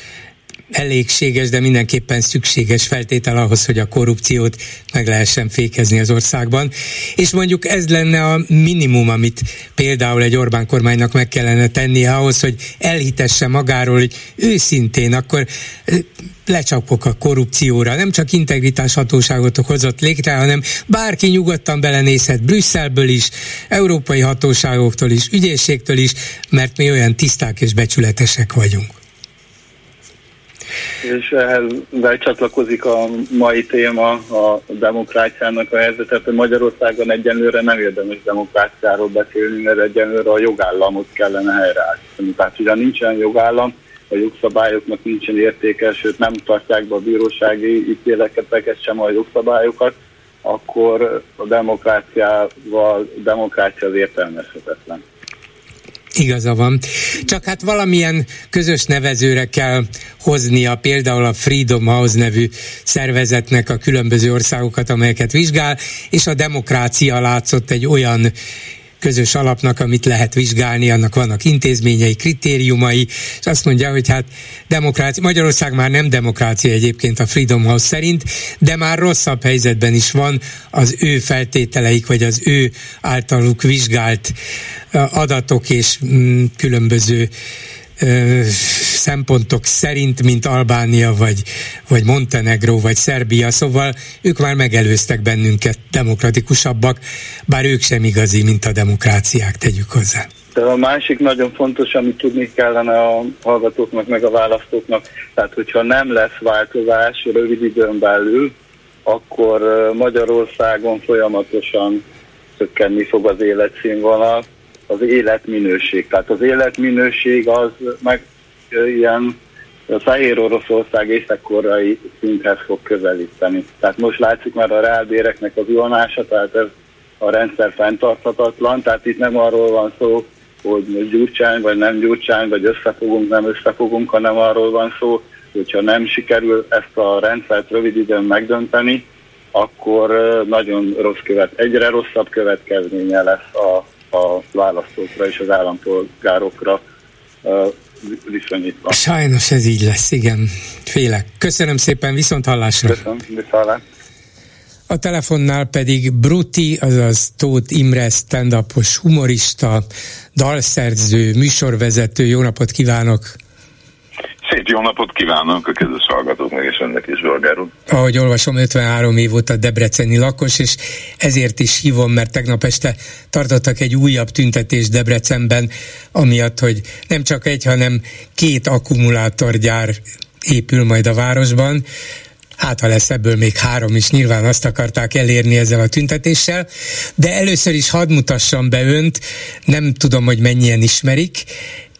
elégséges, de mindenképpen szükséges feltétel ahhoz, hogy a korrupciót meg lehessen fékezni az országban. És mondjuk ez lenne a minimum, amit például egy Orbán kormánynak meg kellene tennie ahhoz, hogy elhitesse magáról, hogy őszintén akkor lecsapok a korrupcióra. Nem csak integritás hatóságot hozott létre, hanem bárki nyugodtan belenézhet Brüsszelből is, európai hatóságoktól is, ügyészségtől is, mert mi olyan tiszták és becsületesek vagyunk. És ehhez csatlakozik a mai téma, a demokráciának a helyzetet, hogy Magyarországon egyenlőre nem érdemes demokráciáról beszélni, mert egyenlőre a jogállamot kellene helyreállítani. Tehát, hogyha nincsen jogállam, a jogszabályoknak nincsen értéke, sőt nem tartják be a bírósági ítéleket, sem a jogszabályokat, akkor a demokráciával, a demokrácia az értelmezhetetlen. Igaza van. Csak hát valamilyen közös nevezőre kell hoznia például a Freedom House nevű szervezetnek a különböző országokat, amelyeket vizsgál, és a demokrácia látszott egy olyan közös alapnak, amit lehet vizsgálni, annak vannak intézményei, kritériumai, és azt mondja, hogy hát demokrácia, Magyarország már nem demokrácia egyébként a Freedom House szerint, de már rosszabb helyzetben is van az ő feltételeik, vagy az ő általuk vizsgált adatok és mm, szempontok szerint, mint Albánia, vagy, vagy Montenegro, vagy Szerbia, szóval ők már megelőztek bennünket demokratikusabbak, bár ők sem igazi, mint a demokráciák, tegyük hozzá. De a másik nagyon fontos, amit tudni kellene a hallgatóknak, meg a választóknak, tehát hogyha nem lesz változás rövid időn belül, akkor Magyarországon folyamatosan csökkenni fog az életszínvonal, az életminőség. Tehát az életminőség az meg ilyen a Fehér Oroszország észak-korai szinthez fog közelíteni. Tehát most látszik már a reálbéreknek az vonása, tehát ez a rendszer fenntarthatatlan, tehát itt nem arról van szó, hogy gyurcsány vagy nem gyurcsány, vagy összefogunk, nem összefogunk, hanem arról van szó, hogyha nem sikerül ezt a rendszert rövid időn megdönteni, akkor nagyon rossz követ, egyre rosszabb következménye lesz a a választókra és az állampolgárokra viszonyítva. Sajnos ez így lesz, igen. Félek. Köszönöm szépen, viszont hallásra. Köszönöm, viszont A telefonnál pedig Bruti, azaz Tóth Imre, stand humorista, dalszerző, műsorvezető. Jó napot kívánok! Szép jó napot kívánok a kedves hallgatóknak és önnek is, Zsolgár Ahogy olvasom, 53 év óta debreceni lakos, és ezért is hívom, mert tegnap este tartottak egy újabb tüntetést Debrecenben, amiatt, hogy nem csak egy, hanem két akkumulátorgyár épül majd a városban, hát ha lesz ebből még három is, nyilván azt akarták elérni ezzel a tüntetéssel, de először is hadd mutassam be önt, nem tudom, hogy mennyien ismerik,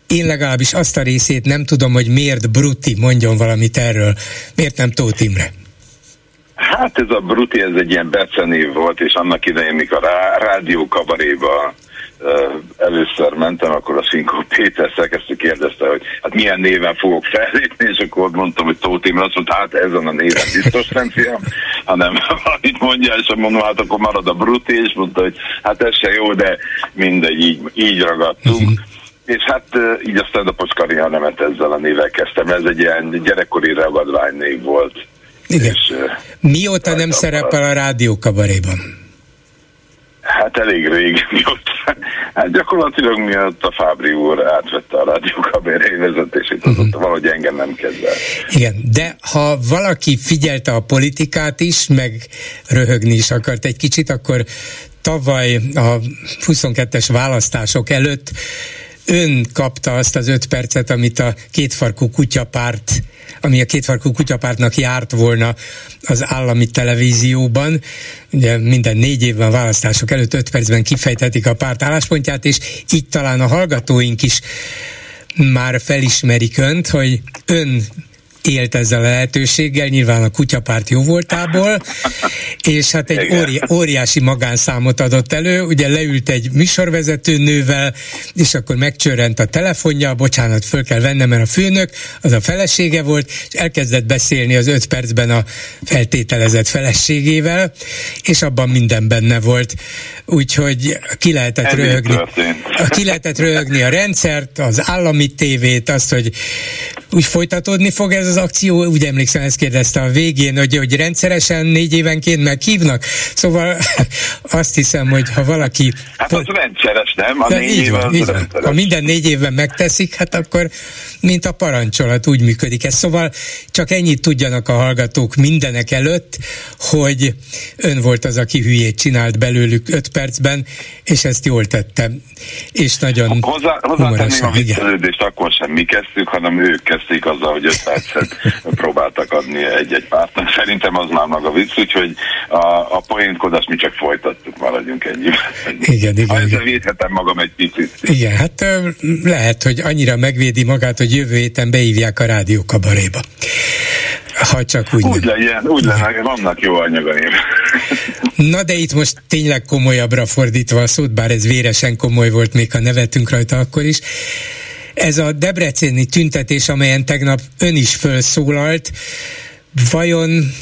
én legalábbis azt a részét nem tudom, hogy miért Bruti mondjon valamit erről. Miért nem Tóth Imre? Hát ez a Bruti, ez egy ilyen becenév volt, és annak idején, mikor a rádió kabaréba először mentem, akkor a Szinkó Péter szerkesztő kérdezte, hogy hát milyen néven fogok fellépni, és akkor mondtam, hogy Tóth Imre, azt mondta, hát ezen a néven biztos nem fiam, hanem valamit mondja, és mondom, hát akkor marad a Bruti, és mondta, hogy hát ez se jó, de mindegy, így, így ragadtunk. Uh-huh és hát így a stand up karrieremet ezzel a nével kezdtem. Ez egy ilyen gyerekkori név volt. Igen. És, Mióta nem szerepel a rádiókabaréban? Hát elég rég, [laughs] mióta. Hát gyakorlatilag miatt a Fábri úr átvette a rádiókabaré vezetését, uh-huh. azóta valahogy engem nem kezdve. Igen, de ha valaki figyelte a politikát is, meg röhögni is akart egy kicsit, akkor tavaly a 22-es választások előtt ön kapta azt az öt percet, amit a kétfarkú kutyapárt ami a kétfarkú kutyapártnak járt volna az állami televízióban. Ugye minden négy évben választások előtt öt percben kifejtetik a párt álláspontját, és itt talán a hallgatóink is már felismerik önt, hogy ön élt ezzel a lehetőséggel, nyilván a kutyapárt jó voltából, [laughs] és hát egy óri, óriási magánszámot adott elő, ugye leült egy műsorvezető nővel, és akkor megcsörrent a telefonja, bocsánat, föl kell vennem, mert a főnök, az a felesége volt, és elkezdett beszélni az öt percben a feltételezett feleségével, és abban minden benne volt. Úgyhogy ki lehetett röhögni. Ki lehetett röhögni a rendszert, az állami tévét, azt, hogy úgy folytatódni fog ez az akció, úgy emlékszem, ezt kérdezte a végén, hogy, hogy rendszeresen négy évenként meghívnak, szóval [laughs] azt hiszem, hogy ha valaki... Hát az rendszeres, nem? A négy így van, így van. Ha minden négy évben megteszik, hát akkor mint a parancsolat úgy működik ez. Szóval csak ennyit tudjanak a hallgatók mindenek előtt, hogy ön volt az, aki hülyét csinált belőlük öt percben, és ezt jól tettem. És nagyon Hozzá, hozzátenném a viccelődést, akkor sem mi kezdtük, hanem ők kezdték azzal, hogy öt percet [laughs] próbáltak adni egy-egy pártnak. Szerintem az már maga vicc, úgyhogy a, a poénkodást mi csak folytattuk, maradjunk ennyi. Igen, igen. Ha ezzel védhetem magam egy picit. Igen, hát lehet, hogy annyira megvédi magát, hogy jövő héten beívják a rádiókabaréba. Ha csak úgy Úgy nem. legyen, úgy legyen, vannak jó anyagaim. [laughs] Na de itt most tényleg komolyabbra fordítva a szót, bár ez véresen komoly volt, még ha nevetünk rajta akkor is. Ez a debreceni tüntetés, amelyen tegnap ön is felszólalt, vajon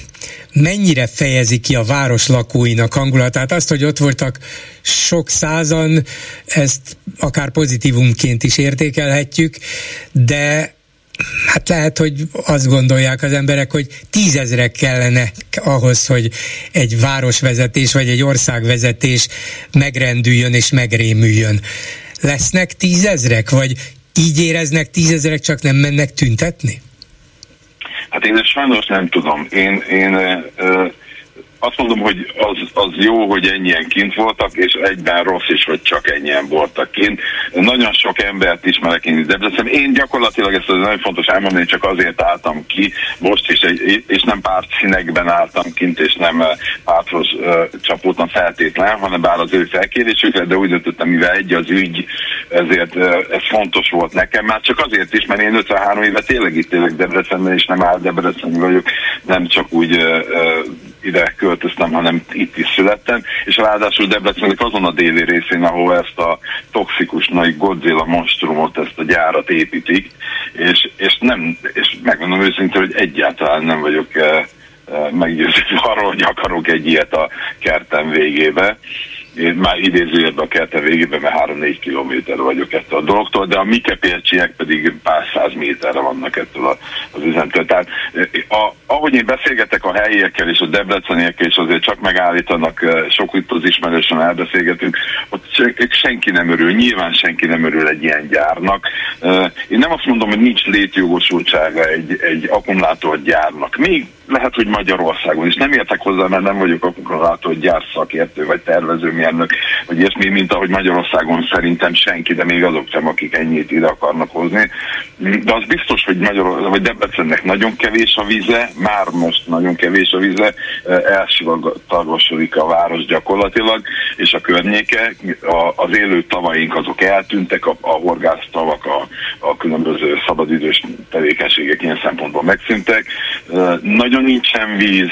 mennyire fejezi ki a város lakóinak hangulatát. Azt, hogy ott voltak sok százan, ezt akár pozitívumként is értékelhetjük, de Hát lehet, hogy azt gondolják az emberek, hogy tízezrek kellene ahhoz, hogy egy városvezetés vagy egy országvezetés megrendüljön és megrémüljön. Lesznek tízezrek, vagy így éreznek tízezrek, csak nem mennek tüntetni? Hát én ezt sajnos nem tudom. Én, én ö, azt mondom, hogy az, az jó, hogy ennyien kint voltak, és egyben rossz is, hogy csak ennyien voltak kint. Nagyon sok embert ismerek én Debrecen. Én gyakorlatilag ezt az nagyon fontos elmondani, csak azért álltam ki most is, és nem párt színekben álltam kint, és nem párthoz uh, csapódtam feltétlen, hanem bár az ő felkérésükre, de úgy döntöttem, mivel egy az ügy, ezért uh, ez fontos volt nekem, már csak azért is, mert én 53 éve tényleg itt élek Debrecenben, és nem áll Debrecen vagyok, nem csak úgy ide költöztem, hanem itt is születtem, és ráadásul Debrecennek azon a déli részén, ahol ezt a toxikus nagy Godzilla monstrumot, ezt a gyárat építik, és, és nem, és megmondom őszintén, hogy egyáltalán nem vagyok eh, eh meggyőződve arról, hogy akarok egy ilyet a kertem végébe én már a kerte végében, mert 3-4 kilométer vagyok ettől a dologtól, de a mikepércsiek pedig pár száz méterre vannak ettől az üzemtől. Tehát a, ahogy én beszélgetek a helyiekkel és a debreceniekkel, és azért csak megállítanak, sok itt az ismerősen elbeszélgetünk, ott senki nem örül, nyilván senki nem örül egy ilyen gyárnak. Én nem azt mondom, hogy nincs létjogosultsága egy, egy akkumulátorgyárnak. Még lehet, hogy Magyarországon is. Nem értek hozzá, mert nem vagyok akkumulátor gyárszakértő vagy tervezőmérnök, vagy ilyesmi, mint ahogy Magyarországon szerintem senki, de még azok sem, akik ennyit ide akarnak hozni. De az biztos, hogy, Magyar, vagy Debrecennek nagyon kevés a vize, már most nagyon kevés a vize, elsivatagosodik a város gyakorlatilag, és a környéke, a, az élő tavaink azok eltűntek, a, a horgásztavak, a, a különböző szabadidős tevékenységek ilyen szempontból megszűntek. Nagyon nagyon nincsen víz,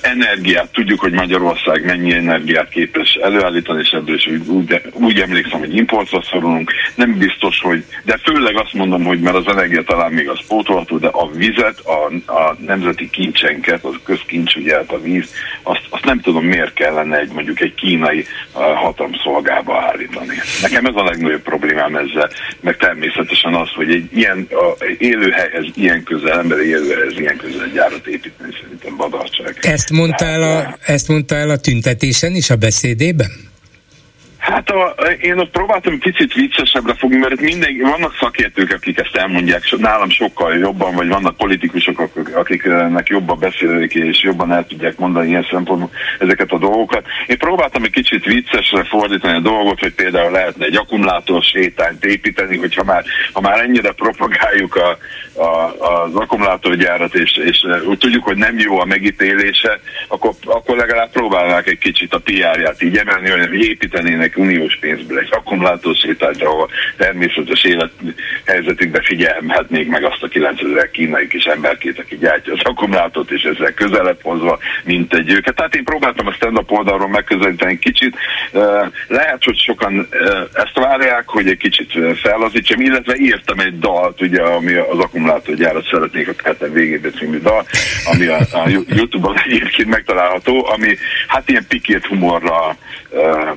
energiát, tudjuk, hogy Magyarország mennyi energiát képes előállítani, és ebből is úgy, úgy emlékszem, hogy importra szorulunk, nem biztos, hogy, de főleg azt mondom, hogy mert az energia talán még az pótolható, de a vizet, a, a nemzeti kincsenket, az közkincs, ugye hát a víz, azt, azt nem tudom miért kellene egy mondjuk egy kínai hatalomszolgába állítani. Nekem ez a legnagyobb problémám ezzel, meg természetesen az, hogy egy ilyen a élőhelyhez ilyen közel, emberi élőhelyhez ilyen közel gyárat építeni, szerintem badarság. Ezt mondta el a, ezt mondta el a tüntetésen is a beszédében? Hát a, én ott próbáltam kicsit viccesebbre fogni, mert minden, vannak szakértők, akik ezt elmondják, so, nálam sokkal jobban, vagy vannak politikusok, akiknek jobban beszélik, és jobban el tudják mondani ilyen szempontból ezeket a dolgokat. Én próbáltam egy kicsit viccesre fordítani a dolgot, hogy például lehetne egy akkumulátor sétányt építeni, hogyha már, ha már ennyire propagáljuk a, a, az akkumulátorgyárat, és, és úgy tudjuk, hogy nem jó a megítélése, akkor, akkor legalább próbálnák egy kicsit a PR-ját így emelni, hogy építenének ennek uniós pénzből egy akkumulátor sétált, ahol természetes élethelyzetükbe figyelhetnék meg azt a 9000 kínai kis emberkét, aki gyártja az akkumulátort, és ezzel közelebb hozva, mint egy őket. Tehát én próbáltam a stand-up oldalról megközelíteni kicsit. Lehet, hogy sokan ezt várják, hogy egy kicsit fellazítsam, illetve írtam egy dalt, ugye, ami az akkumulátorgyárat szeretnék a ketten végébe című dal, ami a, a YouTube-on egyébként megtalálható, ami hát ilyen pikét humorra uh,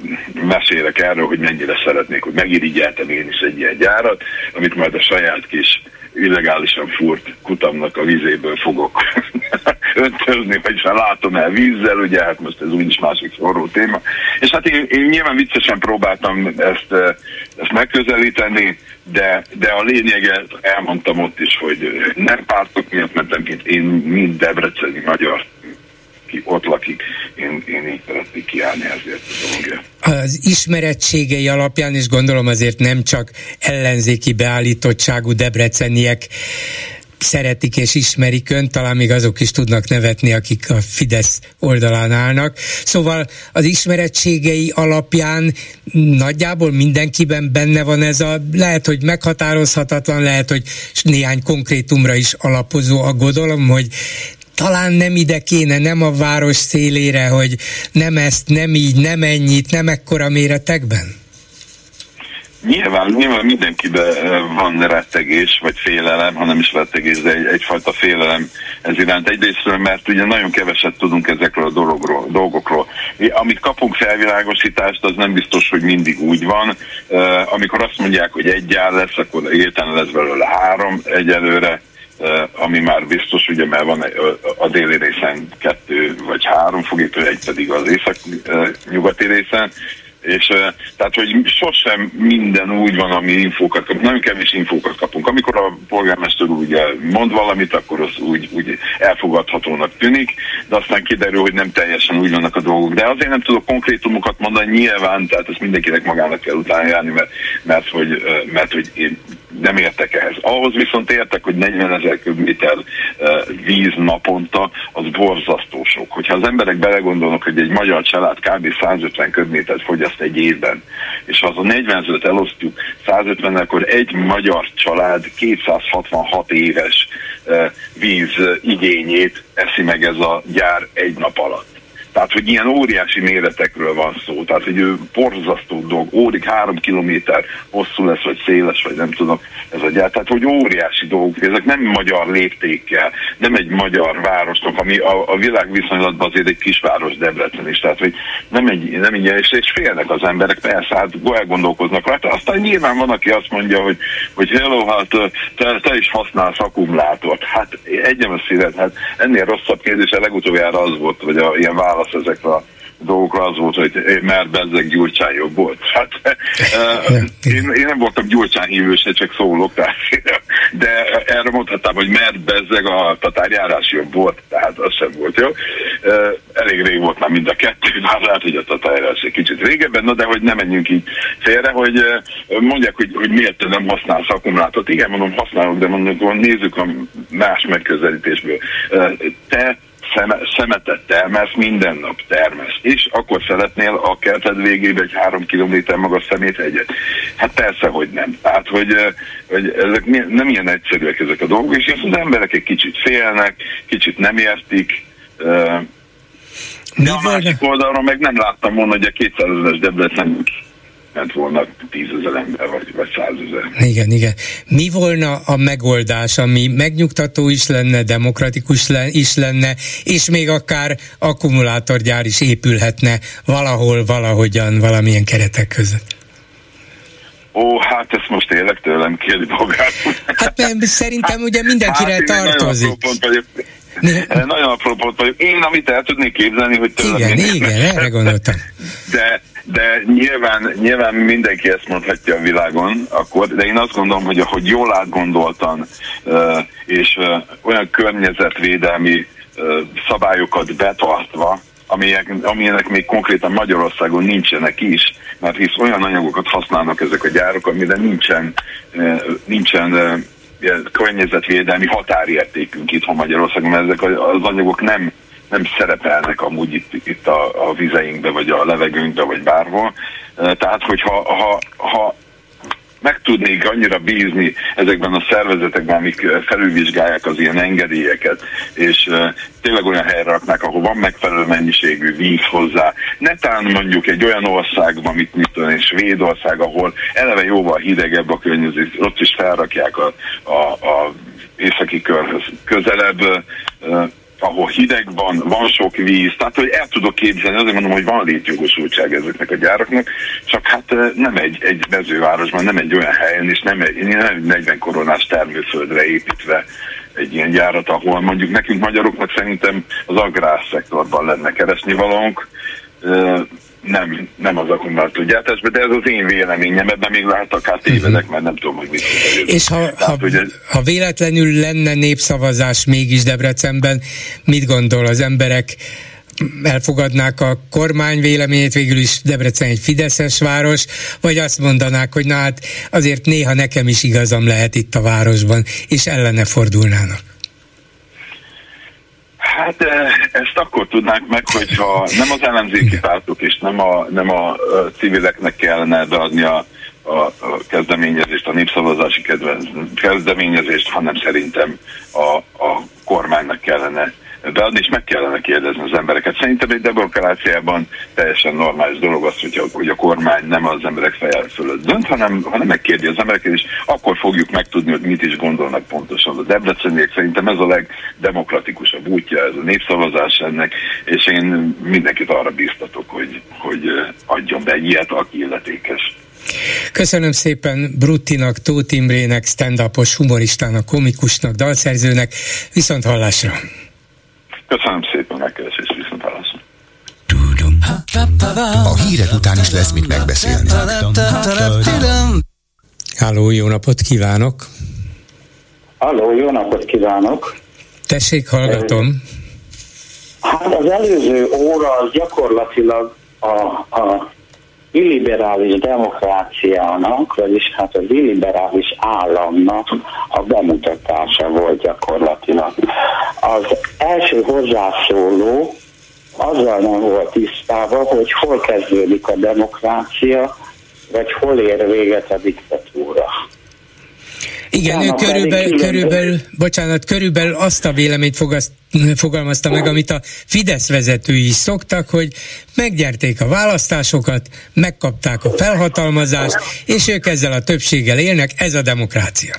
mesélek erről, hogy mennyire szeretnék, hogy megirigyeltem én is egy ilyen gyárat, amit majd a saját kis illegálisan furt kutamnak a vizéből fogok [laughs] öntözni, vagyis már látom el vízzel, ugye hát most ez úgyis másik forró téma. És hát én, én nyilván viccesen próbáltam ezt, ezt megközelíteni, de, de a lényeget elmondtam ott is, hogy nem pártok miatt mentem ki, én mind debreceni magyar aki ott lakik, én, én így szeretnék kiállni ezért a dologért. Az ismerettségei alapján, és gondolom azért nem csak ellenzéki beállítottságú debreceniek szeretik és ismerik önt, talán még azok is tudnak nevetni, akik a Fidesz oldalán állnak. Szóval az ismerettségei alapján nagyjából mindenkiben benne van ez a, lehet, hogy meghatározhatatlan, lehet, hogy néhány konkrétumra is alapozó aggodalom, hogy talán nem ide kéne, nem a város szélére, hogy nem ezt, nem így, nem ennyit, nem ekkora méretekben? Nyilván, nyilván mindenkiben van rettegés, vagy félelem, hanem is rettegés, de egy, egyfajta félelem ez iránt. Egyrészt, mert ugye nagyon keveset tudunk ezekről a dologról, dolgokról. Amit kapunk felvilágosítást, az nem biztos, hogy mindig úgy van. Amikor azt mondják, hogy egy gyár lesz, akkor értelme lesz belőle három egyelőre, ami már biztos, ugye, mert van a déli részen kettő vagy három fogítő, egy pedig az észak-nyugati részen, és tehát, hogy sosem minden úgy van, ami infókat kapunk, nagyon kevés infókat kapunk. Amikor a polgármester ugye mond valamit, akkor az úgy, úgy elfogadhatónak tűnik, de aztán kiderül, hogy nem teljesen úgy vannak a dolgok. De azért nem tudok konkrétumokat mondani nyilván, tehát ezt mindenkinek magának kell utána járni, mert, mert, hogy, mert hogy én nem értek ehhez. Ahhoz viszont értek, hogy 40 ezer köbméter víz naponta, az borzasztó sok. Hogyha az emberek belegondolnak, hogy egy magyar család kb. 150 köbmétert fogyaszt egy évben, és ha az a 45 elosztjuk 150 akkor egy magyar család 266 éves víz igényét eszi meg ez a gyár egy nap alatt. Tehát, hogy ilyen óriási méretekről van szó. Tehát, hogy ő borzasztó dolg, órik három kilométer hosszú lesz, vagy széles, vagy nem tudom, ez a gyár. Tehát, hogy óriási dolgok. Ezek nem magyar léptékkel, nem egy magyar városnak, ami a, a világ viszonylatban azért egy kisváros Debrecen is. Tehát, hogy nem egy, nem egy és, és félnek az emberek, persze, hát elgondolkoznak rajta. Aztán nyilván van, aki azt mondja, hogy, hogy hello, hát te, te is használsz akkumulátort. Hát egyem a szívet, hát ennél rosszabb kérdés a legutoljára az volt, hogy a ilyen válasz válasz ezekre a dolgokra az volt, hogy mert bezzeg Gyurcsán jobb volt. [laughs] Hát, én, én nem voltam Gyurcsán hívő, se csak szólok, tehát, [laughs] de erre mondhatnám, hogy mert bezzeg a tatárjárás jobb volt, tehát az sem volt jó. Elég rég volt már mind a kettő, [laughs] már lehet, hogy a tatárjárás egy kicsit régebben, na de hogy nem menjünk így félre, hogy mondják, hogy, hogy miért nem használsz akkumulátort. Igen, mondom, használok, de mondom, nézzük a más megközelítésből. Te szeme, szemetet termesz, minden nap termesz, és akkor szeretnél a kerted végébe egy három kilométer magas szemét egyet. Hát persze, hogy nem. Tehát, hogy, hogy ezek nem ilyen egyszerűek ezek a dolgok, és az emberek egy kicsit félnek, kicsit nem értik, de a másik oldalról meg nem láttam volna, hogy a 200 ezeres Debrecen ment volna tízezer ember, vagy, vagy százezer. Igen, igen. Mi volna a megoldás, ami megnyugtató is lenne, demokratikus is lenne, és még akár akkumulátorgyár is épülhetne valahol, valahogyan, valamilyen keretek között? Ó, hát ezt most élek tőlem, kérdi magát. Hát nem, szerintem ugye mindenkire hát, tartozik. Nagyon, nagyon apró pont vagyok. Én, amit el tudnék képzelni, hogy tőlem... Igen, igen, erre gondoltam. De de nyilván, nyilván mindenki ezt mondhatja a világon, akkor, de én azt gondolom, hogy ahogy jól átgondoltan, és olyan környezetvédelmi szabályokat betartva, amelyek, amilyenek még konkrétan Magyarországon nincsenek is, mert hisz olyan anyagokat használnak ezek a gyárok, amire nincsen, nincsen környezetvédelmi határértékünk itthon Magyarországon, mert ezek az anyagok nem nem szerepelnek amúgy itt, itt a, a vizeinkbe, vagy a levegőnkbe, vagy bárhol. Tehát, hogyha ha, ha meg tudnék annyira bízni ezekben a szervezetekben, amik felülvizsgálják az ilyen engedélyeket, és uh, tényleg olyan helyre raknák, ahol van megfelelő mennyiségű víz hozzá. Netán mondjuk egy olyan országban, mint mit tudom, egy Svédország, ahol eleve jóval hidegebb a környezet, ott is felrakják a, a, a északi körhöz közelebb uh, ahol hideg van, van sok víz, tehát hogy el tudok képzelni, azért mondom, hogy van létjogosultság ezeknek a gyáraknak, csak hát eh, nem egy, egy mezővárosban, nem egy olyan helyen, és nem egy, nem egy 40 koronás termőföldre építve egy ilyen gyárat, ahol mondjuk nekünk magyaroknak szerintem az agrárszektorban lenne keresni valónk, eh, nem, nem az akkumulátorgyártásban, de ez az én véleményem, ebben még lehet akár tévedek, mert nem tudom, hogy mit És ha, Tehát, ha, ez... ha véletlenül lenne népszavazás mégis Debrecenben, mit gondol az emberek? elfogadnák a kormány véleményét, végül is Debrecen egy fideszes város, vagy azt mondanák, hogy na hát azért néha nekem is igazam lehet itt a városban, és ellene fordulnának. Hát eh, ezt akkor tudnánk meg, hogyha nem az ellenzéki pártok és nem a, nem a civileknek kellene beadni a, a, a kezdeményezést, a népszavazási kezdeményezést, hanem szerintem a, a kormánynak kellene beadni, és meg kellene kérdezni az embereket. Szerintem egy demokráciában teljesen normális dolog az, hogy a, hogy a kormány nem az emberek feje fölött dönt, hanem, hanem megkérdi az embereket, és akkor fogjuk megtudni, hogy mit is gondolnak pontosan. A Debreceniek szerintem ez a legdemokratikusabb útja, ez a népszavazás ennek, és én mindenkit arra bíztatok, hogy, hogy adjon be egy ilyet, aki illetékes. Köszönöm szépen Bruttinak, Tóth Imrének, stand-upos humoristának, komikusnak, dalszerzőnek. Viszont hallásra! Köszönöm szépen megkeresést, viszont hallásra! A hírek után is lesz mit megbeszélni. Háló, jó napot kívánok! Halló, jó napot kívánok! Tessék, hallgatom. Hát az előző óra az gyakorlatilag a, a illiberális demokráciának, vagyis hát az illiberális államnak a bemutatása volt gyakorlatilag. Az első hozzászóló azzal nem volt tisztában, hogy hol kezdődik a demokrácia, vagy hol ér véget a diktatúra. Igen, ő körülbelül, körülbelül, bocsánat, körülbelül azt a véleményt fogaszt, fogalmazta meg, amit a Fidesz vezetői is szoktak, hogy meggyerték a választásokat, megkapták a felhatalmazást, és ők ezzel a többséggel élnek, ez a demokrácia.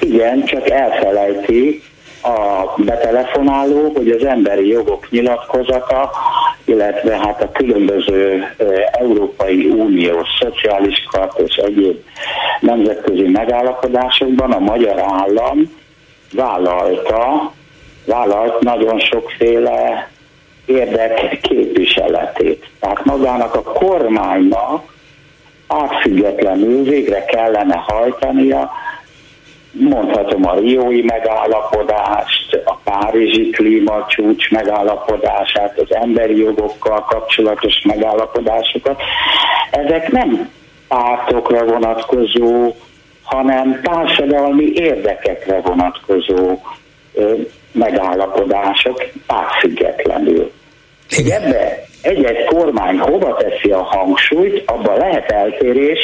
Igen, csak elfelejti, a betelefonáló, hogy az emberi jogok nyilatkozata, illetve hát a különböző Európai Uniós szociális kart és egyéb nemzetközi megállapodásokban a magyar állam vállalta, vállalt nagyon sokféle érdek képviseletét. Tehát magának a kormánynak átfüggetlenül végre kellene hajtania mondhatom a Riói megállapodást, a Párizsi klímacsúcs megállapodását, az emberi jogokkal kapcsolatos megállapodásokat. Ezek nem pártokra vonatkozó, hanem társadalmi érdekekre vonatkozó ö, megállapodások pártfüggetlenül. Hogy ebbe egy-egy kormány hova teszi a hangsúlyt, abban lehet eltérés,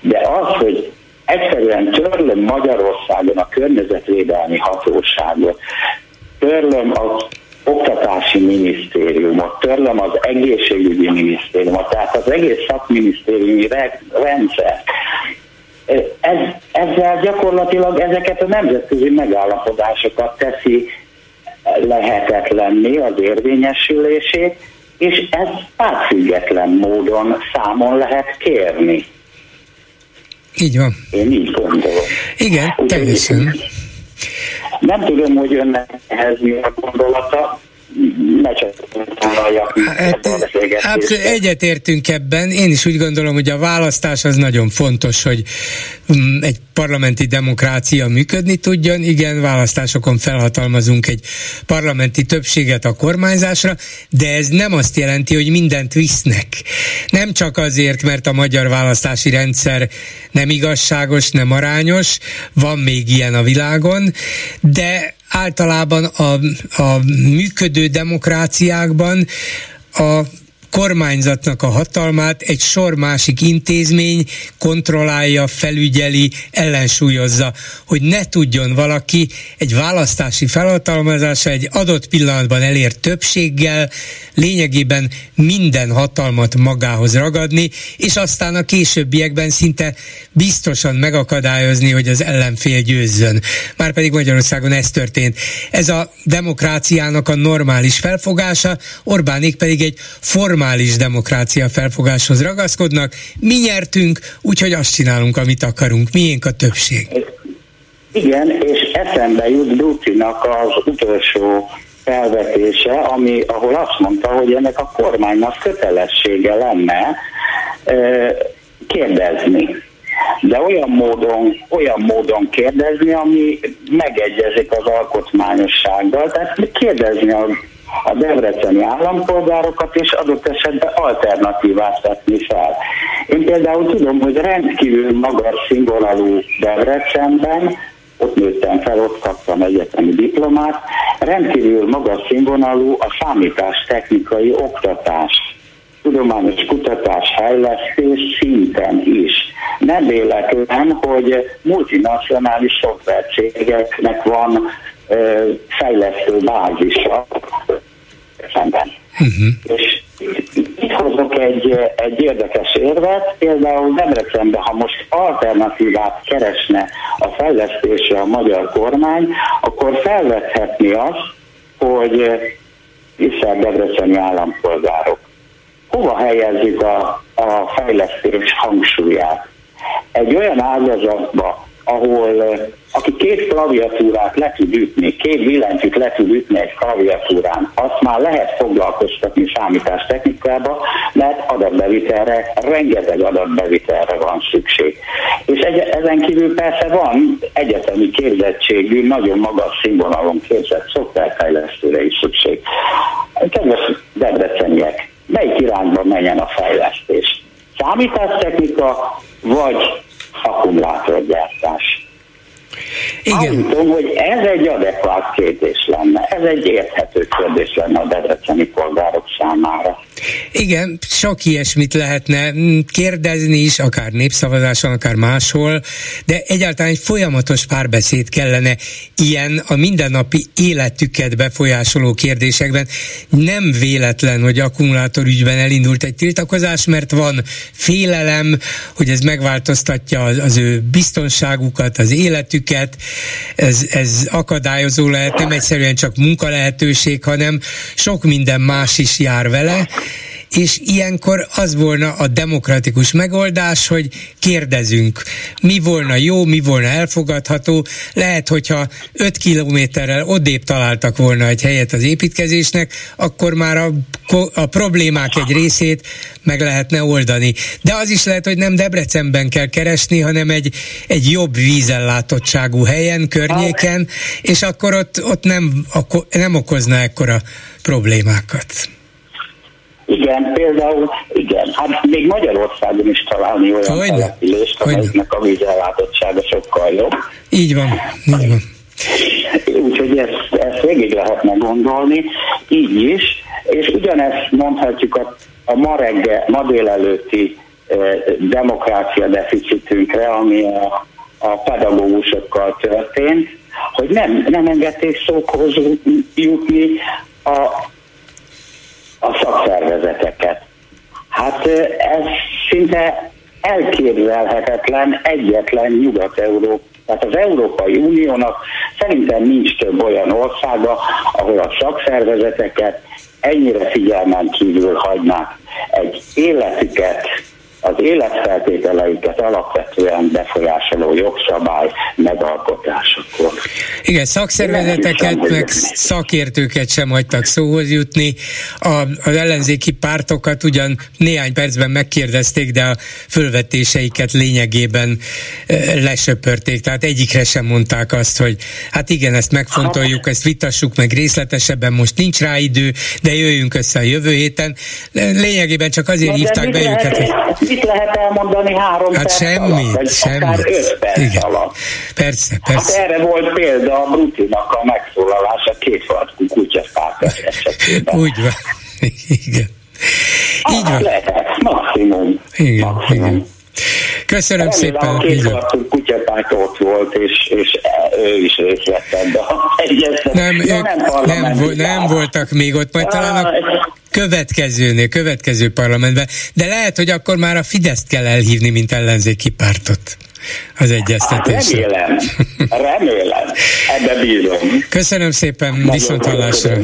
de az, hogy egyszerűen törlöm Magyarországon a környezetvédelmi hatóságot, törlöm az oktatási minisztériumot, törlöm az egészségügyi minisztériumot, tehát az egész szakminisztériumi rendszer. Ez, ezzel gyakorlatilag ezeket a nemzetközi megállapodásokat teszi lehetetlenné az érvényesülését, és ez pártfüggetlen módon számon lehet kérni. Így van. Én így gondolom. Igen, teljesen. Nem tudom, hogy önnek ehhez mi a gondolata, ne csak hát, hát egyetértünk ebben. Én is úgy gondolom, hogy a választás az nagyon fontos, hogy egy parlamenti demokrácia működni tudjon. Igen, választásokon felhatalmazunk egy parlamenti többséget a kormányzásra, de ez nem azt jelenti, hogy mindent visznek. Nem csak azért, mert a magyar választási rendszer nem igazságos, nem arányos, van még ilyen a világon, de általában a, a működő demokráciákban a kormányzatnak a hatalmát egy sor másik intézmény kontrollálja, felügyeli, ellensúlyozza, hogy ne tudjon valaki egy választási felhatalmazása egy adott pillanatban elért többséggel lényegében minden hatalmat magához ragadni, és aztán a későbbiekben szinte biztosan megakadályozni, hogy az ellenfél győzzön. Márpedig Magyarországon ez történt. Ez a demokráciának a normális felfogása, Orbánék pedig egy form normális demokrácia felfogáshoz ragaszkodnak. Mi nyertünk, úgyhogy azt csinálunk, amit akarunk. Miénk a többség. Igen, és eszembe jut Ducinak az utolsó felvetése, ami, ahol azt mondta, hogy ennek a kormánynak kötelessége lenne kérdezni. De olyan módon, olyan módon kérdezni, ami megegyezik az alkotmányossággal, tehát kérdezni a a debreceni állampolgárokat, és adott esetben alternatívát tetni fel. Én például tudom, hogy rendkívül magas színvonalú Debrecenben, ott nőttem fel, ott kaptam egyetemi diplomát, rendkívül magas színvonalú a számítástechnikai oktatás tudományos kutatás, fejlesztés szinten is. Nem véletlen, hogy multinacionális szoftvercégeknek van fejlesztő bázisa szemben. Uh-huh. És itt hozok egy, egy érdekes érvet, például Debrecenben, ha most alternatívát keresne a fejlesztésre a magyar kormány, akkor felvethetni azt, hogy hiszen debreceni állampolgárok. Hova helyezzük a, a fejlesztés hangsúlyát? Egy olyan ágazatba, ahol aki két klaviatúrát le tud ütni, két billentyűt le tud ütni egy klaviatúrán, azt már lehet foglalkoztatni számítástechnikába, mert adatbevitelre, rengeteg adatbevitelre van szükség. És egy, ezen kívül persze van egyetemi képzettségű, nagyon magas színvonalon képzett szoftverfejlesztőre is szükség. Kedves debreceniek, melyik irányba menjen a fejlesztés? Számítástechnika vagy akkumulátorgyártás? Igen. Állítom, hogy ez egy adekvát kérdés lenne, ez egy érthető kérdés lenne a debreceni polgárok számára. Igen, sok ilyesmit lehetne kérdezni is, akár népszavazáson, akár máshol, de egyáltalán egy folyamatos párbeszéd kellene ilyen a mindennapi életüket befolyásoló kérdésekben. Nem véletlen, hogy akkumulátorügyben elindult egy tiltakozás, mert van félelem, hogy ez megváltoztatja az ő biztonságukat, az életüket, ez, ez akadályozó lehet, nem egyszerűen csak munkalehetőség, hanem sok minden más is jár vele, és ilyenkor az volna a demokratikus megoldás, hogy kérdezünk, mi volna jó, mi volna elfogadható. Lehet, hogyha 5 kilométerrel odébb találtak volna egy helyet az építkezésnek, akkor már a, a problémák egy részét meg lehetne oldani. De az is lehet, hogy nem Debrecenben kell keresni, hanem egy, egy jobb vízellátottságú helyen, környéken, és akkor ott, ott nem, nem okozna ekkora problémákat. Igen, például, igen, hát még Magyarországon is találni olyan Hogyne? települést, amelyiknek a vízellátottsága sokkal jobb. Így van, így van. Úgyhogy ezt, ezt végig lehetne gondolni, így is, és ugyanezt mondhatjuk a, a ma reggel, ma délelőtti e, demokrácia deficitünkre, ami a, a pedagógusokkal történt, hogy nem, nem engedték szókhoz jutni a a szakszervezeteket. Hát ez szinte elképzelhetetlen egyetlen Nyugat-Európa tehát az Európai Uniónak szerintem nincs több olyan országa, ahol a szakszervezeteket ennyire figyelmen kívül hagynák egy életüket az életfeltételeiket alapvetően befolyásoló jogszabály megalkotásakor. Igen, szakszervezeteket, meg szakértőket sem hagytak szóhoz jutni. A, az ellenzéki pártokat ugyan néhány percben megkérdezték, de a fölvetéseiket lényegében lesöpörték. Tehát egyikre sem mondták azt, hogy hát igen, ezt megfontoljuk, ezt vitassuk meg részletesebben, most nincs rá idő, de jöjjünk össze a jövő héten. Lényegében csak azért hívták be őket, hogy mit lehet elmondani három hát perc semmit, alatt, vagy semmit. akár öt perc Igen. alatt. Persze, persze. Hát erre volt példa a Brutinak a megszólalása két farkú kutyaszpártás esetében. Úgy van. [laughs] Igen. Így van. Lehet, maximum. Igen, maximum. igen. Köszönöm Remélem, szépen. A két kutyapárt ott volt, és, és ő is részt vett ebbe [laughs] Nem, ja, nem, nem, nem voltak még ott, majd talán a következőnél, következő parlamentben, de lehet, hogy akkor már a Fideszt kell elhívni, mint ellenzéki pártot az egyeztetésre. Hát remélem, remélem, ebbe bízom. Köszönöm szépen, viszont hallásra.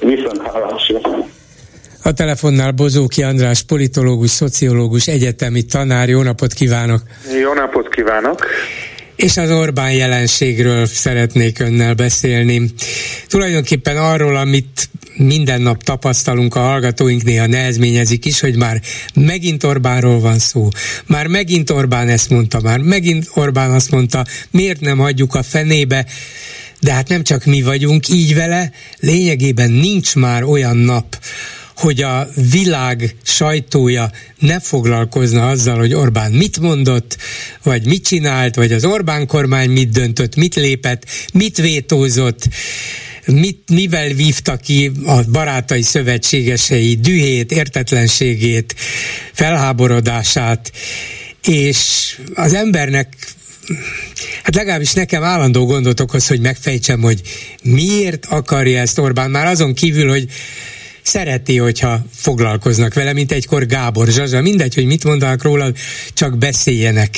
Viszont hallásra. A telefonnál Bozóki András, politológus, szociológus, egyetemi tanár. Jó napot kívánok! Jó napot kívánok! És az Orbán jelenségről szeretnék önnel beszélni. Tulajdonképpen arról, amit minden nap tapasztalunk, a hallgatóink néha nehezményezik is, hogy már megint Orbánról van szó. Már megint Orbán ezt mondta, már megint Orbán azt mondta, miért nem hagyjuk a fenébe, de hát nem csak mi vagyunk így vele, lényegében nincs már olyan nap, hogy a világ sajtója ne foglalkozna azzal, hogy Orbán mit mondott, vagy mit csinált, vagy az Orbán kormány mit döntött, mit lépett, mit vétózott, mit, mivel vívta ki a barátai szövetségesei dühét, értetlenségét, felháborodását, és az embernek hát legalábbis nekem állandó gondot okoz, hogy megfejtsem, hogy miért akarja ezt Orbán, már azon kívül, hogy szereti, hogyha foglalkoznak vele, mint egykor Gábor Zsazsa, mindegy, hogy mit mondanak róla, csak beszéljenek.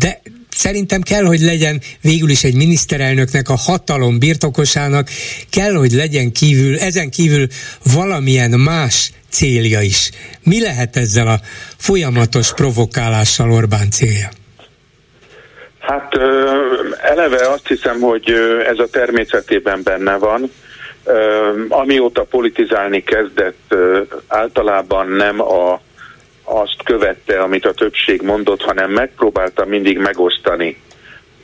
De szerintem kell, hogy legyen végül is egy miniszterelnöknek a hatalom birtokosának, kell, hogy legyen kívül, ezen kívül valamilyen más célja is. Mi lehet ezzel a folyamatos provokálással Orbán célja? Hát eleve azt hiszem, hogy ez a természetében benne van. Amióta politizálni kezdett, általában nem a, azt követte, amit a többség mondott, hanem megpróbálta mindig megosztani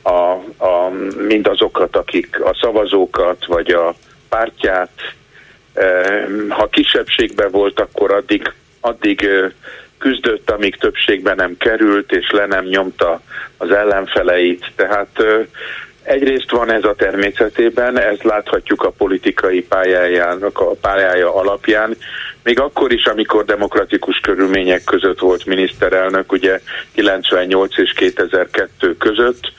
a, a, mindazokat, akik a szavazókat vagy a pártját. Ha kisebbségben volt, akkor addig, addig küzdött, amíg többségben nem került, és le nem nyomta az ellenfeleit. Tehát egyrészt van ez a természetében, ezt láthatjuk a politikai pályájának a pályája alapján, még akkor is, amikor demokratikus körülmények között volt miniszterelnök, ugye 98 és 2002 között,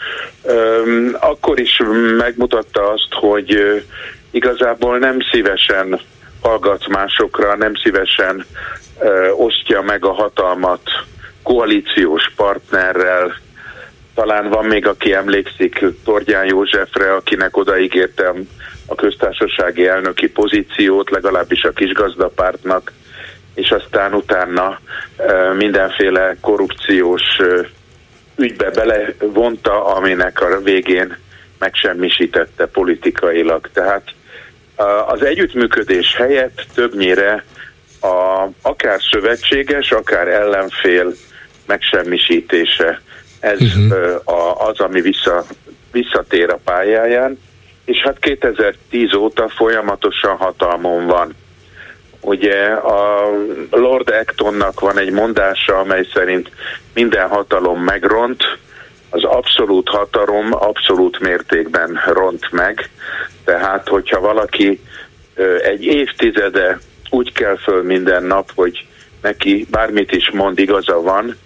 akkor is megmutatta azt, hogy igazából nem szívesen hallgat másokra, nem szívesen osztja meg a hatalmat koalíciós partnerrel. Talán van még, aki emlékszik Tordján Józsefre, akinek odaígértem a köztársasági elnöki pozíciót, legalábbis a kisgazdapártnak, és aztán utána mindenféle korrupciós ügybe belevonta, aminek a végén megsemmisítette politikailag. Tehát az együttműködés helyett többnyire a, akár szövetséges, akár ellenfél megsemmisítése. Ez uh-huh. a, az, ami vissza, visszatér a pályáján, és hát 2010 óta folyamatosan hatalmon van. Ugye a Lord Actonnak van egy mondása, amely szerint minden hatalom megront, az abszolút hatalom abszolút mértékben ront meg. Tehát, hogyha valaki egy évtizede úgy kell föl minden nap, hogy neki bármit is mond, igaza van,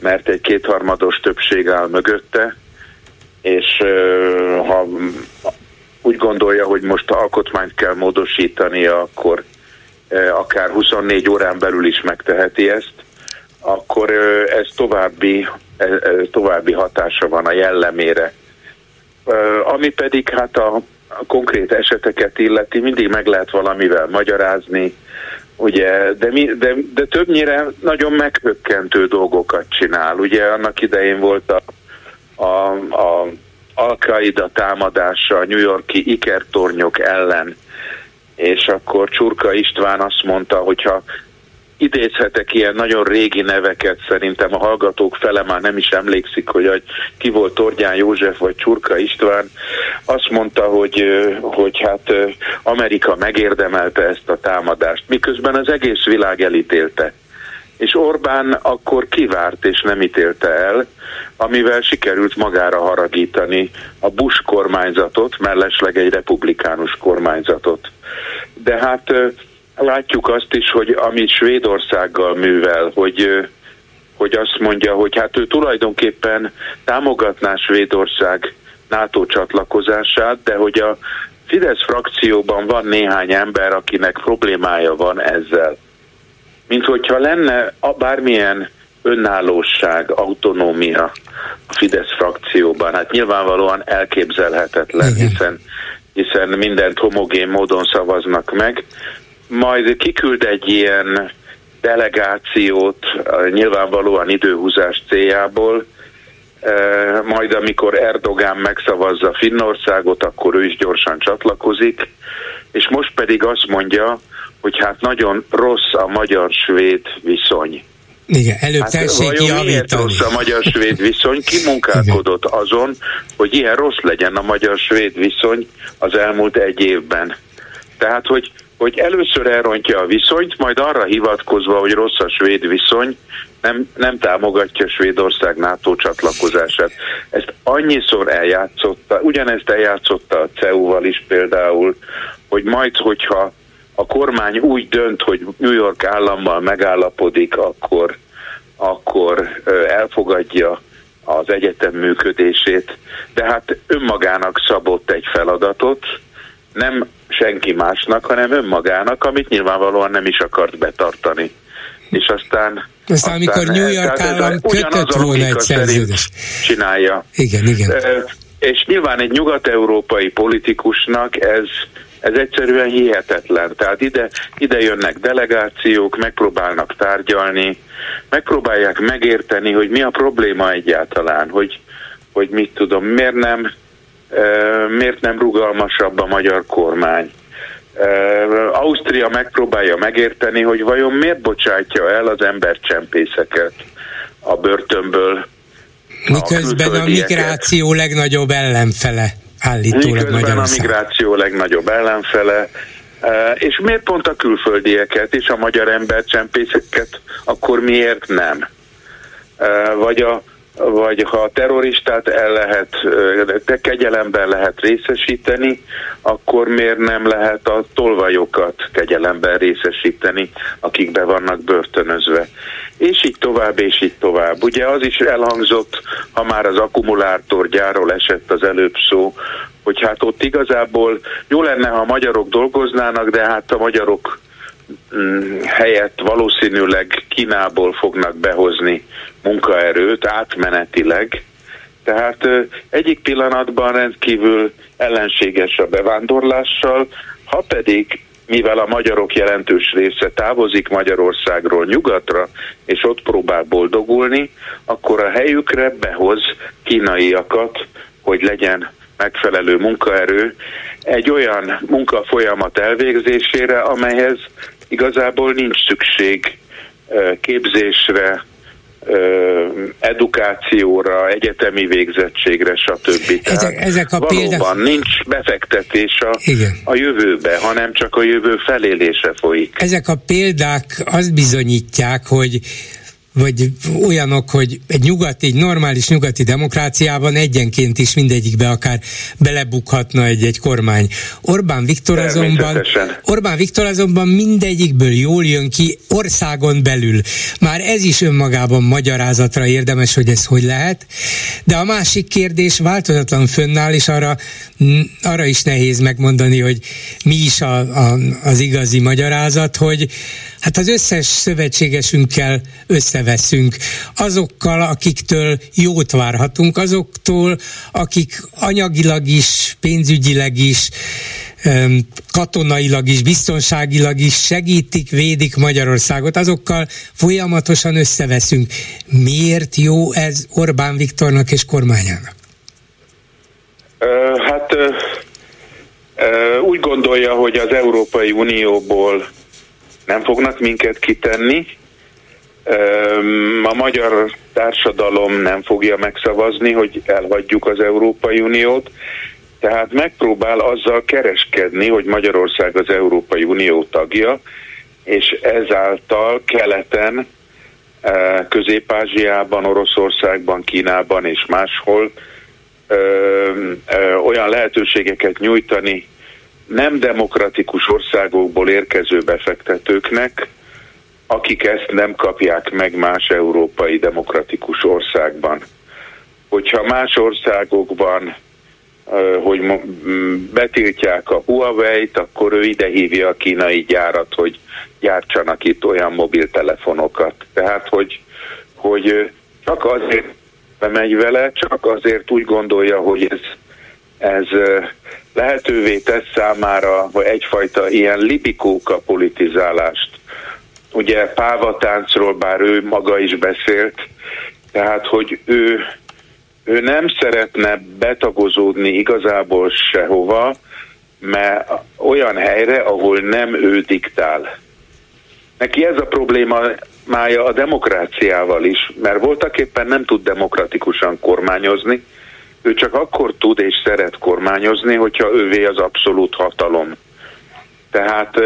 mert egy kétharmados többség áll mögötte, és ha úgy gondolja, hogy most alkotmányt kell módosítani, akkor akár 24 órán belül is megteheti ezt, akkor ez további, további hatása van a jellemére. Ami pedig hát a, a konkrét eseteket illeti, mindig meg lehet valamivel magyarázni, ugye, de, mi, de, de többnyire nagyon megpökkentő dolgokat csinál. Ugye annak idején volt a, a, a Al-Qaida támadása a New Yorki ikertornyok ellen, és akkor Csurka István azt mondta, hogyha idézhetek ilyen nagyon régi neveket, szerintem a hallgatók fele már nem is emlékszik, hogy ki volt Tordján József vagy Csurka István, azt mondta, hogy, hogy hát Amerika megérdemelte ezt a támadást, miközben az egész világ elítélte. És Orbán akkor kivárt és nem ítélte el, amivel sikerült magára haragítani a Bush kormányzatot, mellesleg egy republikánus kormányzatot. De hát látjuk azt is, hogy amit Svédországgal művel, hogy, hogy azt mondja, hogy hát ő tulajdonképpen támogatná Svédország NATO csatlakozását, de hogy a Fidesz frakcióban van néhány ember, akinek problémája van ezzel. Mint hogyha lenne a bármilyen önállóság, autonómia a Fidesz frakcióban. Hát nyilvánvalóan elképzelhetetlen, hiszen, hiszen mindent homogén módon szavaznak meg, majd kiküld egy ilyen delegációt, nyilvánvalóan időhúzás céljából, majd amikor Erdogán megszavazza Finnországot, akkor ő is gyorsan csatlakozik, és most pedig azt mondja, hogy hát nagyon rossz a magyar-svéd viszony. Igen, előbb hát tessék miért rossz a magyar-svéd viszony? Ki [laughs] munkálkodott azon, hogy ilyen rossz legyen a magyar-svéd viszony az elmúlt egy évben? Tehát, hogy hogy először elrontja a viszonyt, majd arra hivatkozva, hogy rossz a svéd viszony, nem, nem támogatja Svédország NATO csatlakozását. Ezt annyiszor eljátszotta, ugyanezt eljátszotta a CEU-val is például, hogy majd, hogyha a kormány úgy dönt, hogy New York állammal megállapodik, akkor, akkor elfogadja az egyetem működését, de hát önmagának szabott egy feladatot, nem senki másnak, hanem önmagának, amit nyilvánvalóan nem is akart betartani. És aztán aztán, amikor New York állam kötött volna egy szerződést. Csinálja. Igen, igen. És nyilván egy nyugat-európai politikusnak ez ez egyszerűen hihetetlen. Tehát ide, ide jönnek delegációk, megpróbálnak tárgyalni, megpróbálják megérteni, hogy mi a probléma egyáltalán, hogy, hogy mit tudom, miért nem, miért nem rugalmasabb a magyar kormány. Ausztria megpróbálja megérteni, hogy vajon miért bocsátja el az embercsempészeket a börtönből. Miközben a, a migráció legnagyobb ellenfele állítólag Magyarország. a migráció legnagyobb ellenfele, és miért pont a külföldieket és a magyar embercsempészeket, akkor miért nem? Vagy, a, vagy ha a terroristát el lehet, de kegyelemben lehet részesíteni, akkor miért nem lehet a tolvajokat kegyelemben részesíteni, akik be vannak börtönözve és így tovább, és így tovább. Ugye az is elhangzott, ha már az akkumulátorgyáról esett az előbb szó, hogy hát ott igazából jó lenne, ha a magyarok dolgoznának, de hát a magyarok mm, helyett valószínűleg Kínából fognak behozni munkaerőt átmenetileg. Tehát egyik pillanatban rendkívül ellenséges a bevándorlással, ha pedig mivel a magyarok jelentős része távozik Magyarországról nyugatra, és ott próbál boldogulni, akkor a helyükre behoz kínaiakat, hogy legyen megfelelő munkaerő egy olyan munkafolyamat elvégzésére, amelyhez igazából nincs szükség képzésre, edukációra, egyetemi végzettségre, stb. Ezek, ezek a valóban példák... nincs befektetés a, a jövőbe, hanem csak a jövő felélése folyik. Ezek a példák azt bizonyítják, hogy vagy olyanok, hogy egy nyugati, egy normális nyugati demokráciában egyenként is mindegyikbe akár belebukhatna egy-egy kormány. Orbán Viktor azonban, Orbán Viktor azonban mindegyikből jól jön ki országon belül. Már ez is önmagában magyarázatra érdemes, hogy ez hogy lehet. De a másik kérdés változatlan fönnáll, és arra, arra is nehéz megmondani, hogy mi is a, a, az igazi magyarázat, hogy hát az összes szövetségesünkkel összeveszünk, azokkal, akiktől jót várhatunk, azoktól, akik anyagilag is, pénzügyileg is, katonailag is, biztonságilag is segítik, védik Magyarországot, azokkal folyamatosan összeveszünk. Miért jó ez Orbán Viktornak és kormányának? Hát úgy gondolja, hogy az Európai Unióból nem fognak minket kitenni. A magyar társadalom nem fogja megszavazni, hogy elhagyjuk az Európai Uniót, tehát megpróbál azzal kereskedni, hogy Magyarország az Európai Unió tagja, és ezáltal keleten, Közép-Ázsiában, Oroszországban, Kínában és máshol olyan lehetőségeket nyújtani nem demokratikus országokból érkező befektetőknek, akik ezt nem kapják meg más európai demokratikus országban. Hogyha más országokban hogy betiltják a Huawei-t, akkor ő ide hívja a kínai gyárat, hogy gyártsanak itt olyan mobiltelefonokat. Tehát, hogy, hogy csak azért bemegy vele, csak azért úgy gondolja, hogy ez, ez lehetővé tesz számára egyfajta ilyen libikóka politizálást. Ugye pávatáncról, bár ő maga is beszélt, tehát, hogy ő, ő nem szeretne betagozódni igazából sehova, mert olyan helyre, ahol nem ő diktál. Neki ez a probléma mája a demokráciával is, mert voltak éppen nem tud demokratikusan kormányozni, ő csak akkor tud és szeret kormányozni, hogyha ővé az abszolút hatalom. Tehát,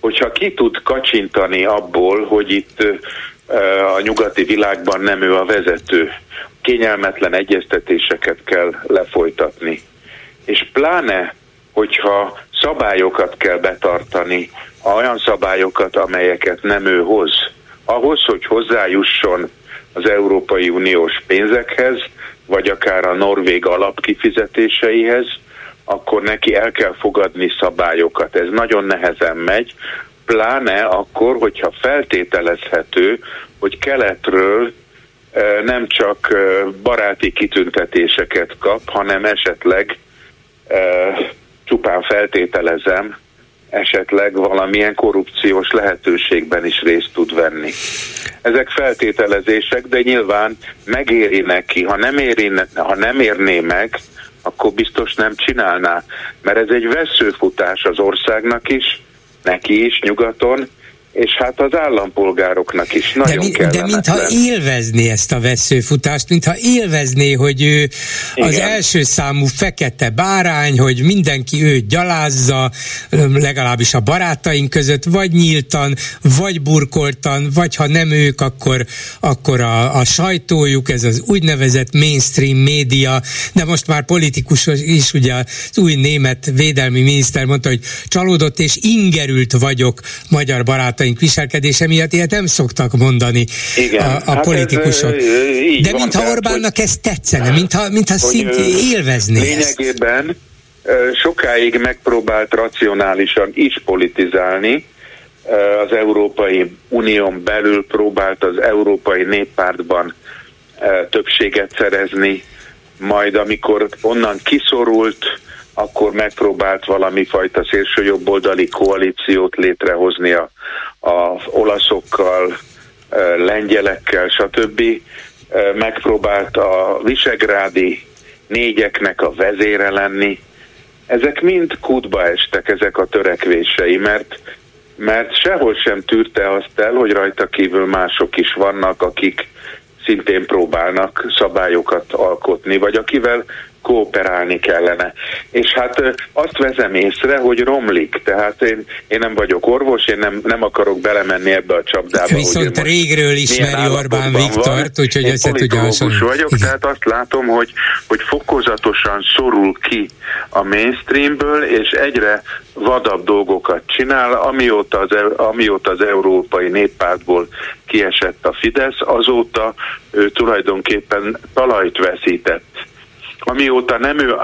hogyha ki tud kacsintani abból, hogy itt a nyugati világban nem ő a vezető, kényelmetlen egyeztetéseket kell lefolytatni. És pláne, hogyha szabályokat kell betartani, olyan szabályokat, amelyeket nem ő hoz, ahhoz, hogy hozzájusson az Európai Uniós pénzekhez, vagy akár a norvég alapkifizetéseihez, akkor neki el kell fogadni szabályokat. Ez nagyon nehezen megy, pláne akkor, hogyha feltételezhető, hogy keletről nem csak baráti kitüntetéseket kap, hanem esetleg csupán feltételezem, esetleg valamilyen korrupciós lehetőségben is részt tud venni. Ezek feltételezések, de nyilván megéri neki. Ha nem, éri, ha nem érné meg, akkor biztos nem csinálná. Mert ez egy veszőfutás az országnak is, neki is nyugaton, és hát az állampolgároknak is nagyon de, mi, de mintha élvezné ezt a veszőfutást, mintha élvezné, hogy ő Igen. az első számú fekete bárány, hogy mindenki őt gyalázza, legalábbis a barátaink között, vagy nyíltan, vagy burkoltan, vagy ha nem ők, akkor, akkor a, a sajtójuk, ez az úgynevezett mainstream média, de most már politikus is, ugye az új német védelmi miniszter mondta, hogy csalódott és ingerült vagyok magyar barátaink barátaink viselkedése miatt ilyet nem szoktak mondani Igen, a, a hát politikusok. Ez, De van, mintha Orbánnak hogy, ez tetszene, mintha, mintha szint élvezné Lényegében ezt. sokáig megpróbált racionálisan is politizálni, az Európai Unión belül próbált az Európai Néppártban többséget szerezni, majd amikor onnan kiszorult, akkor megpróbált valami fajta szélsőjobboldali koalíciót létrehozni a, a olaszokkal, lengyelekkel, stb. Megpróbált a visegrádi négyeknek a vezére lenni. Ezek mind kútba estek, ezek a törekvései, mert, mert sehol sem tűrte azt el, hogy rajta kívül mások is vannak, akik szintén próbálnak szabályokat alkotni, vagy akivel kooperálni kellene. És hát azt vezem észre, hogy romlik, tehát én, én nem vagyok orvos, én nem, nem akarok belemenni ebbe a csapdába. Viszont hogy régről ismeri Orbán Viktort, úgyhogy én össze tudja hasonlítani. vagyok, Igen. tehát azt látom, hogy, hogy fokozatosan szorul ki a mainstreamből, és egyre vadabb dolgokat csinál, amióta az, amióta az Európai Néppártból kiesett a Fidesz, azóta ő tulajdonképpen talajt veszített amióta nem ő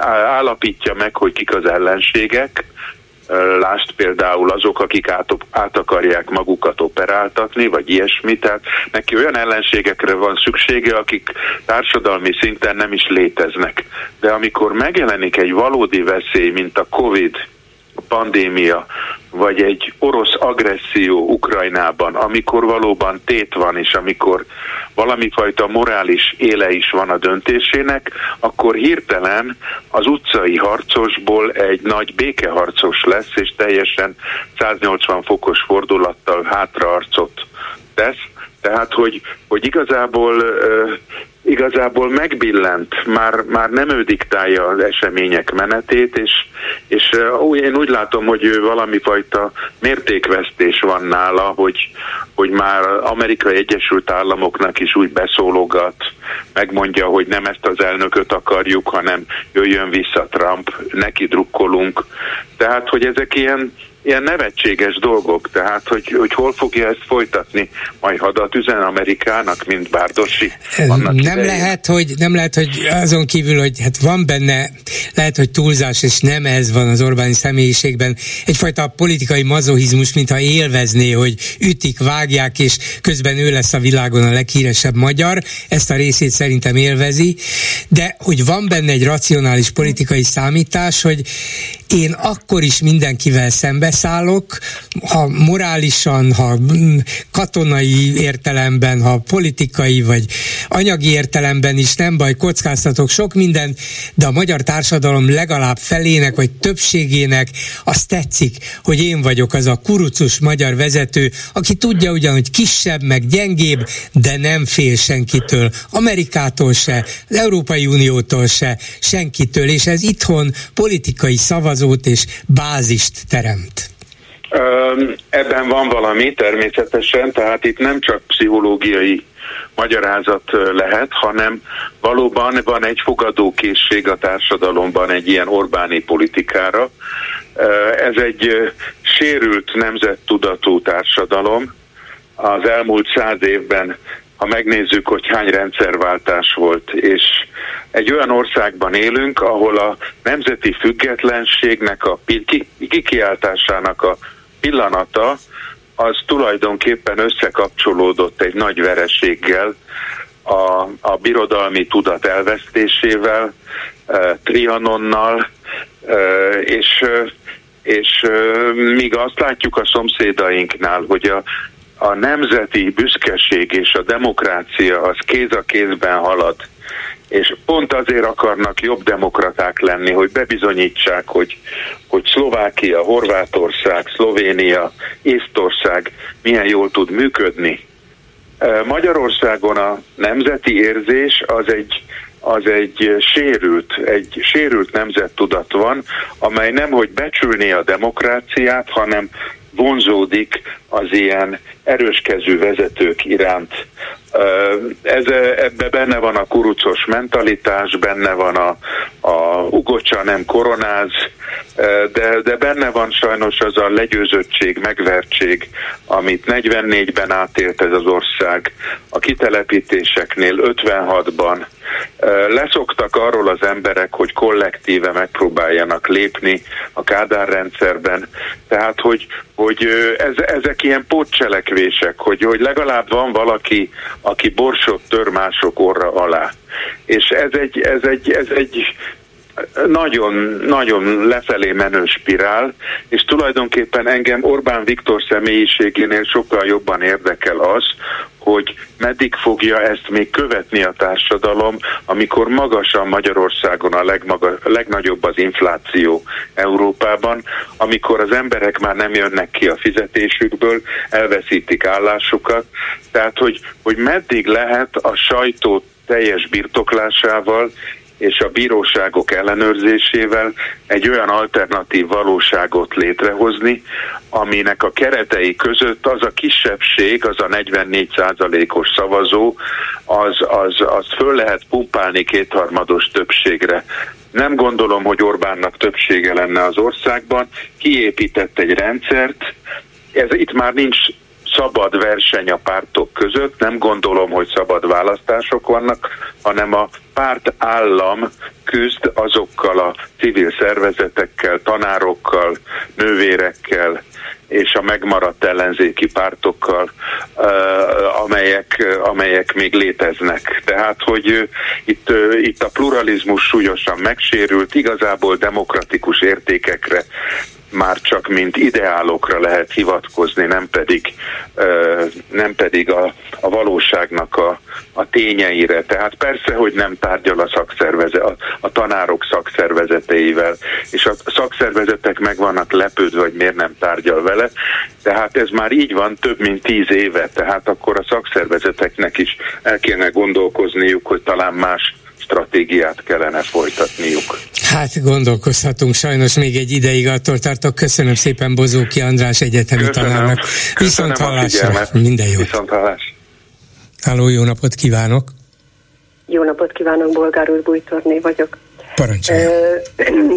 állapítja meg, hogy kik az ellenségek, Lást például azok, akik át, át akarják magukat operáltatni, vagy ilyesmi, tehát neki olyan ellenségekre van szüksége, akik társadalmi szinten nem is léteznek. De amikor megjelenik egy valódi veszély, mint a Covid, pandémia, vagy egy orosz agresszió Ukrajnában, amikor valóban tét van, és amikor valami fajta morális éle is van a döntésének, akkor hirtelen az utcai harcosból egy nagy békeharcos lesz, és teljesen 180 fokos fordulattal hátraarcot tesz. Tehát, hogy, hogy igazából igazából megbillent, már, már nem ő diktálja az események menetét, és, és uh, én úgy látom, hogy ő valami fajta mértékvesztés van nála, hogy, hogy már Amerikai Egyesült Államoknak is úgy beszólogat, megmondja, hogy nem ezt az elnököt akarjuk, hanem jöjjön vissza Trump, neki drukkolunk. Tehát, hogy ezek ilyen ilyen nevetséges dolgok, tehát hogy, hogy hol fogja ezt folytatni, majd hadat üzen Amerikának, mint Bárdosi. Nem idején. lehet, hogy nem lehet, hogy azon kívül, hogy hát van benne, lehet, hogy túlzás, és nem ez van az Orbáni személyiségben, egyfajta politikai mazohizmus, mintha élvezné, hogy ütik, vágják, és közben ő lesz a világon a leghíresebb magyar, ezt a részét szerintem élvezi, de hogy van benne egy racionális politikai számítás, hogy én akkor is mindenkivel szembeszállok, ha morálisan, ha mm, katonai értelemben, ha politikai vagy anyagi értelemben is nem baj, kockáztatok sok minden, de a magyar társadalom legalább felének vagy többségének azt tetszik, hogy én vagyok az a kurucus magyar vezető, aki tudja ugyan, hogy kisebb, meg gyengébb, de nem fél senkitől. Amerikától se, az Európai Uniótól se, senkitől, és ez itthon politikai szavazó szavazót és bázist teremt? Ebben van valami természetesen, tehát itt nem csak pszichológiai magyarázat lehet, hanem valóban van egy fogadókészség a társadalomban egy ilyen Orbáni politikára. Ez egy sérült nemzettudatú társadalom. Az elmúlt száz évben ha megnézzük, hogy hány rendszerváltás volt, és egy olyan országban élünk, ahol a nemzeti függetlenségnek a kikiáltásának a pillanata az tulajdonképpen összekapcsolódott egy nagy vereséggel, a, a birodalmi tudat elvesztésével, e, Trianonnal, e, és, és e, míg azt látjuk a szomszédainknál, hogy a, a nemzeti büszkeség és a demokrácia az kéz a kézben halad, és pont azért akarnak jobb demokraták lenni, hogy bebizonyítsák, hogy, hogy Szlovákia, Horvátország, Szlovénia, Észtország milyen jól tud működni. Magyarországon a nemzeti érzés az egy, az egy sérült, egy sérült nemzettudat van, amely nem hogy becsülné a demokráciát, hanem vonzódik az ilyen erőskező vezetők iránt. Ez, ebbe benne van a kurucos mentalitás, benne van a, a ugocsa nem koronáz, de, de benne van sajnos az a legyőzöttség, megvertség, amit 44-ben átélt ez az ország, a kitelepítéseknél 56-ban. Leszoktak arról az emberek, hogy kollektíve megpróbáljanak lépni a Kádár rendszerben, tehát hogy, hogy ez, ezek ilyen pótcselekvések, hogy, hogy legalább van valaki, aki borsot tör mások orra alá. És ez egy, ez egy, ez egy nagyon, nagyon lefelé menő spirál, és tulajdonképpen engem Orbán Viktor személyiségénél sokkal jobban érdekel az, hogy meddig fogja ezt még követni a társadalom, amikor magasan Magyarországon a legmaga, legnagyobb az infláció Európában, amikor az emberek már nem jönnek ki a fizetésükből, elveszítik állásukat, tehát hogy, hogy meddig lehet a sajtó teljes birtoklásával és a bíróságok ellenőrzésével egy olyan alternatív valóságot létrehozni, aminek a keretei között az a kisebbség, az a 44%-os szavazó, az, az, az föl lehet pumpálni kétharmados többségre. Nem gondolom, hogy Orbánnak többsége lenne az országban. Kiépített egy rendszert, ez itt már nincs szabad verseny a pártok között, nem gondolom, hogy szabad választások vannak, hanem a párt állam küzd azokkal a civil szervezetekkel, tanárokkal, nővérekkel és a megmaradt ellenzéki pártokkal, amelyek, amelyek még léteznek. Tehát, hogy itt, itt a pluralizmus súlyosan megsérült, igazából demokratikus értékekre már csak mint ideálokra lehet hivatkozni, nem pedig, nem pedig a, a valóságnak a, a tényeire. Tehát persze, hogy nem tárgyal a szakszervezet, a, a tanárok szakszervezeteivel, és a szakszervezetek meg vannak lepődve, hogy miért nem tárgyal vele, tehát ez már így van több mint tíz éve, tehát akkor a szakszervezeteknek is el kéne gondolkozniuk, hogy talán más stratégiát kellene folytatniuk. Hát gondolkozhatunk, sajnos még egy ideig attól tartok. Köszönöm szépen Bozóki András egyetemi köszönöm, tanárnak. Viszont hallásra, minden jót. Viszont hallás. Háló, jó napot kívánok! Jó napot kívánok, Bolgár úr, Bújtorné vagyok. Parancsolja.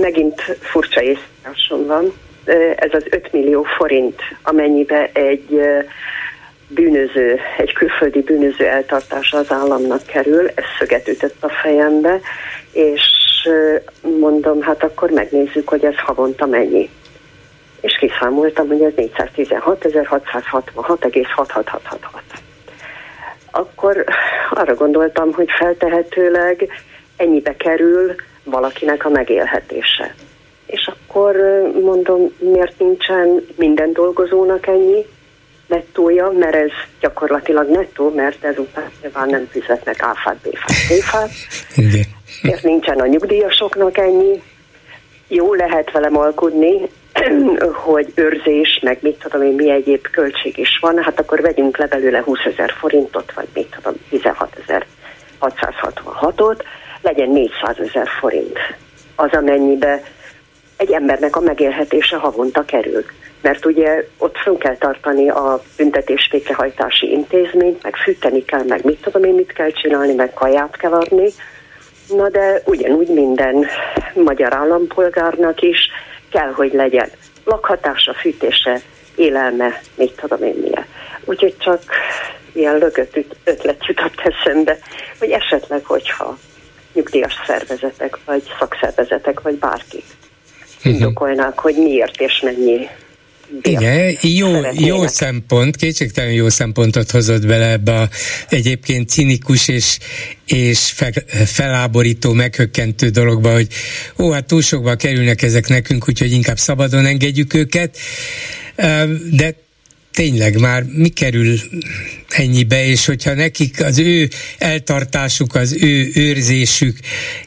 megint furcsa észrevásom van. Ez az 5 millió forint, amennyibe egy bűnöző, egy külföldi bűnöző eltartása az államnak kerül, ez szöget ütött a fejembe, és mondom, hát akkor megnézzük, hogy ez havonta mennyi. És kiszámoltam, hogy ez 416.666,6666. Akkor arra gondoltam, hogy feltehetőleg ennyibe kerül valakinek a megélhetése. És akkor mondom, miért nincsen minden dolgozónak ennyi, nettója, mert ez gyakorlatilag nettó, mert ezután nyilván nem fizetnek áfát, béfát, béfát. [laughs] Miért nincsen a nyugdíjasoknak ennyi. Jó, lehet velem alkudni, [clears throat] hogy őrzés, meg mit tudom én, mi egyéb költség is van, hát akkor vegyünk le belőle 20 ezer forintot, vagy mit tudom, 16 ezer 666-ot, legyen 400 ezer forint. Az amennyibe egy embernek a megélhetése havonta kerül mert ugye ott fönn kell tartani a büntetés végrehajtási intézményt, meg fűteni kell, meg mit tudom én, mit kell csinálni, meg kaját kell adni. Na de ugyanúgy minden magyar állampolgárnak is kell, hogy legyen lakhatása, fűtése, élelme, mit tudom én milyen. Úgyhogy csak ilyen lökött ötlet jutott eszembe, hogy esetleg, hogyha nyugdíjas szervezetek, vagy szakszervezetek, vagy bárki uh-huh. indokolnák, hogy miért és mennyi igen, jó, jó szempont, kétségtelen jó szempontot hozott bele ebbe a egyébként cinikus és, és fe, feláborító, meghökkentő dologba, hogy ó, hát túl sokba kerülnek ezek nekünk, úgyhogy inkább szabadon engedjük őket. De tényleg már mi kerül ennyibe, és hogyha nekik az ő eltartásuk, az ő őrzésük,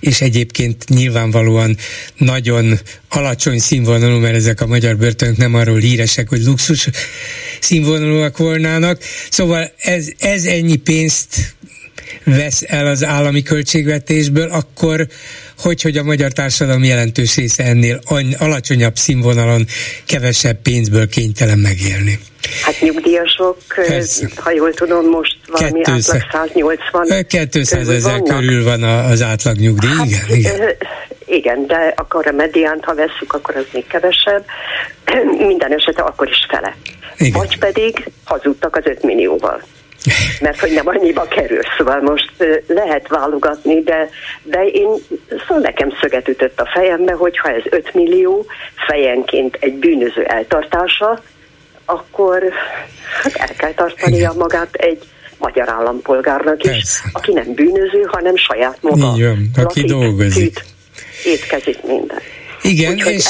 és egyébként nyilvánvalóan nagyon alacsony színvonalú, mert ezek a magyar börtönök nem arról híresek, hogy luxus színvonalúak volnának. Szóval ez, ez ennyi pénzt vesz el az állami költségvetésből, akkor hogy, hogy a magyar társadalom jelentős része ennél alacsonyabb színvonalon kevesebb pénzből kénytelen megélni. Hát nyugdíjasok, Persze. ha jól tudom, most valami 200, átlag 180 200 ezer körül van az átlag nyugdíj, hát, igen, igen. Igen, de akkor a mediánt, ha vesszük, akkor az még kevesebb. [clears throat] Minden esetre akkor is fele. Igen. Vagy pedig hazudtak az 5 millióval mert hogy nem annyiba kerül. Szóval most lehet válogatni, de, de én, szóval nekem szöget ütött a fejembe, hogy ha ez 5 millió fejenként egy bűnöző eltartása, akkor hát el kell tartania magát egy magyar állampolgárnak is, Persze. aki nem bűnöző, hanem saját maga. Így van, aki dolgozik. étkezik minden. Igen, Úgyhogy és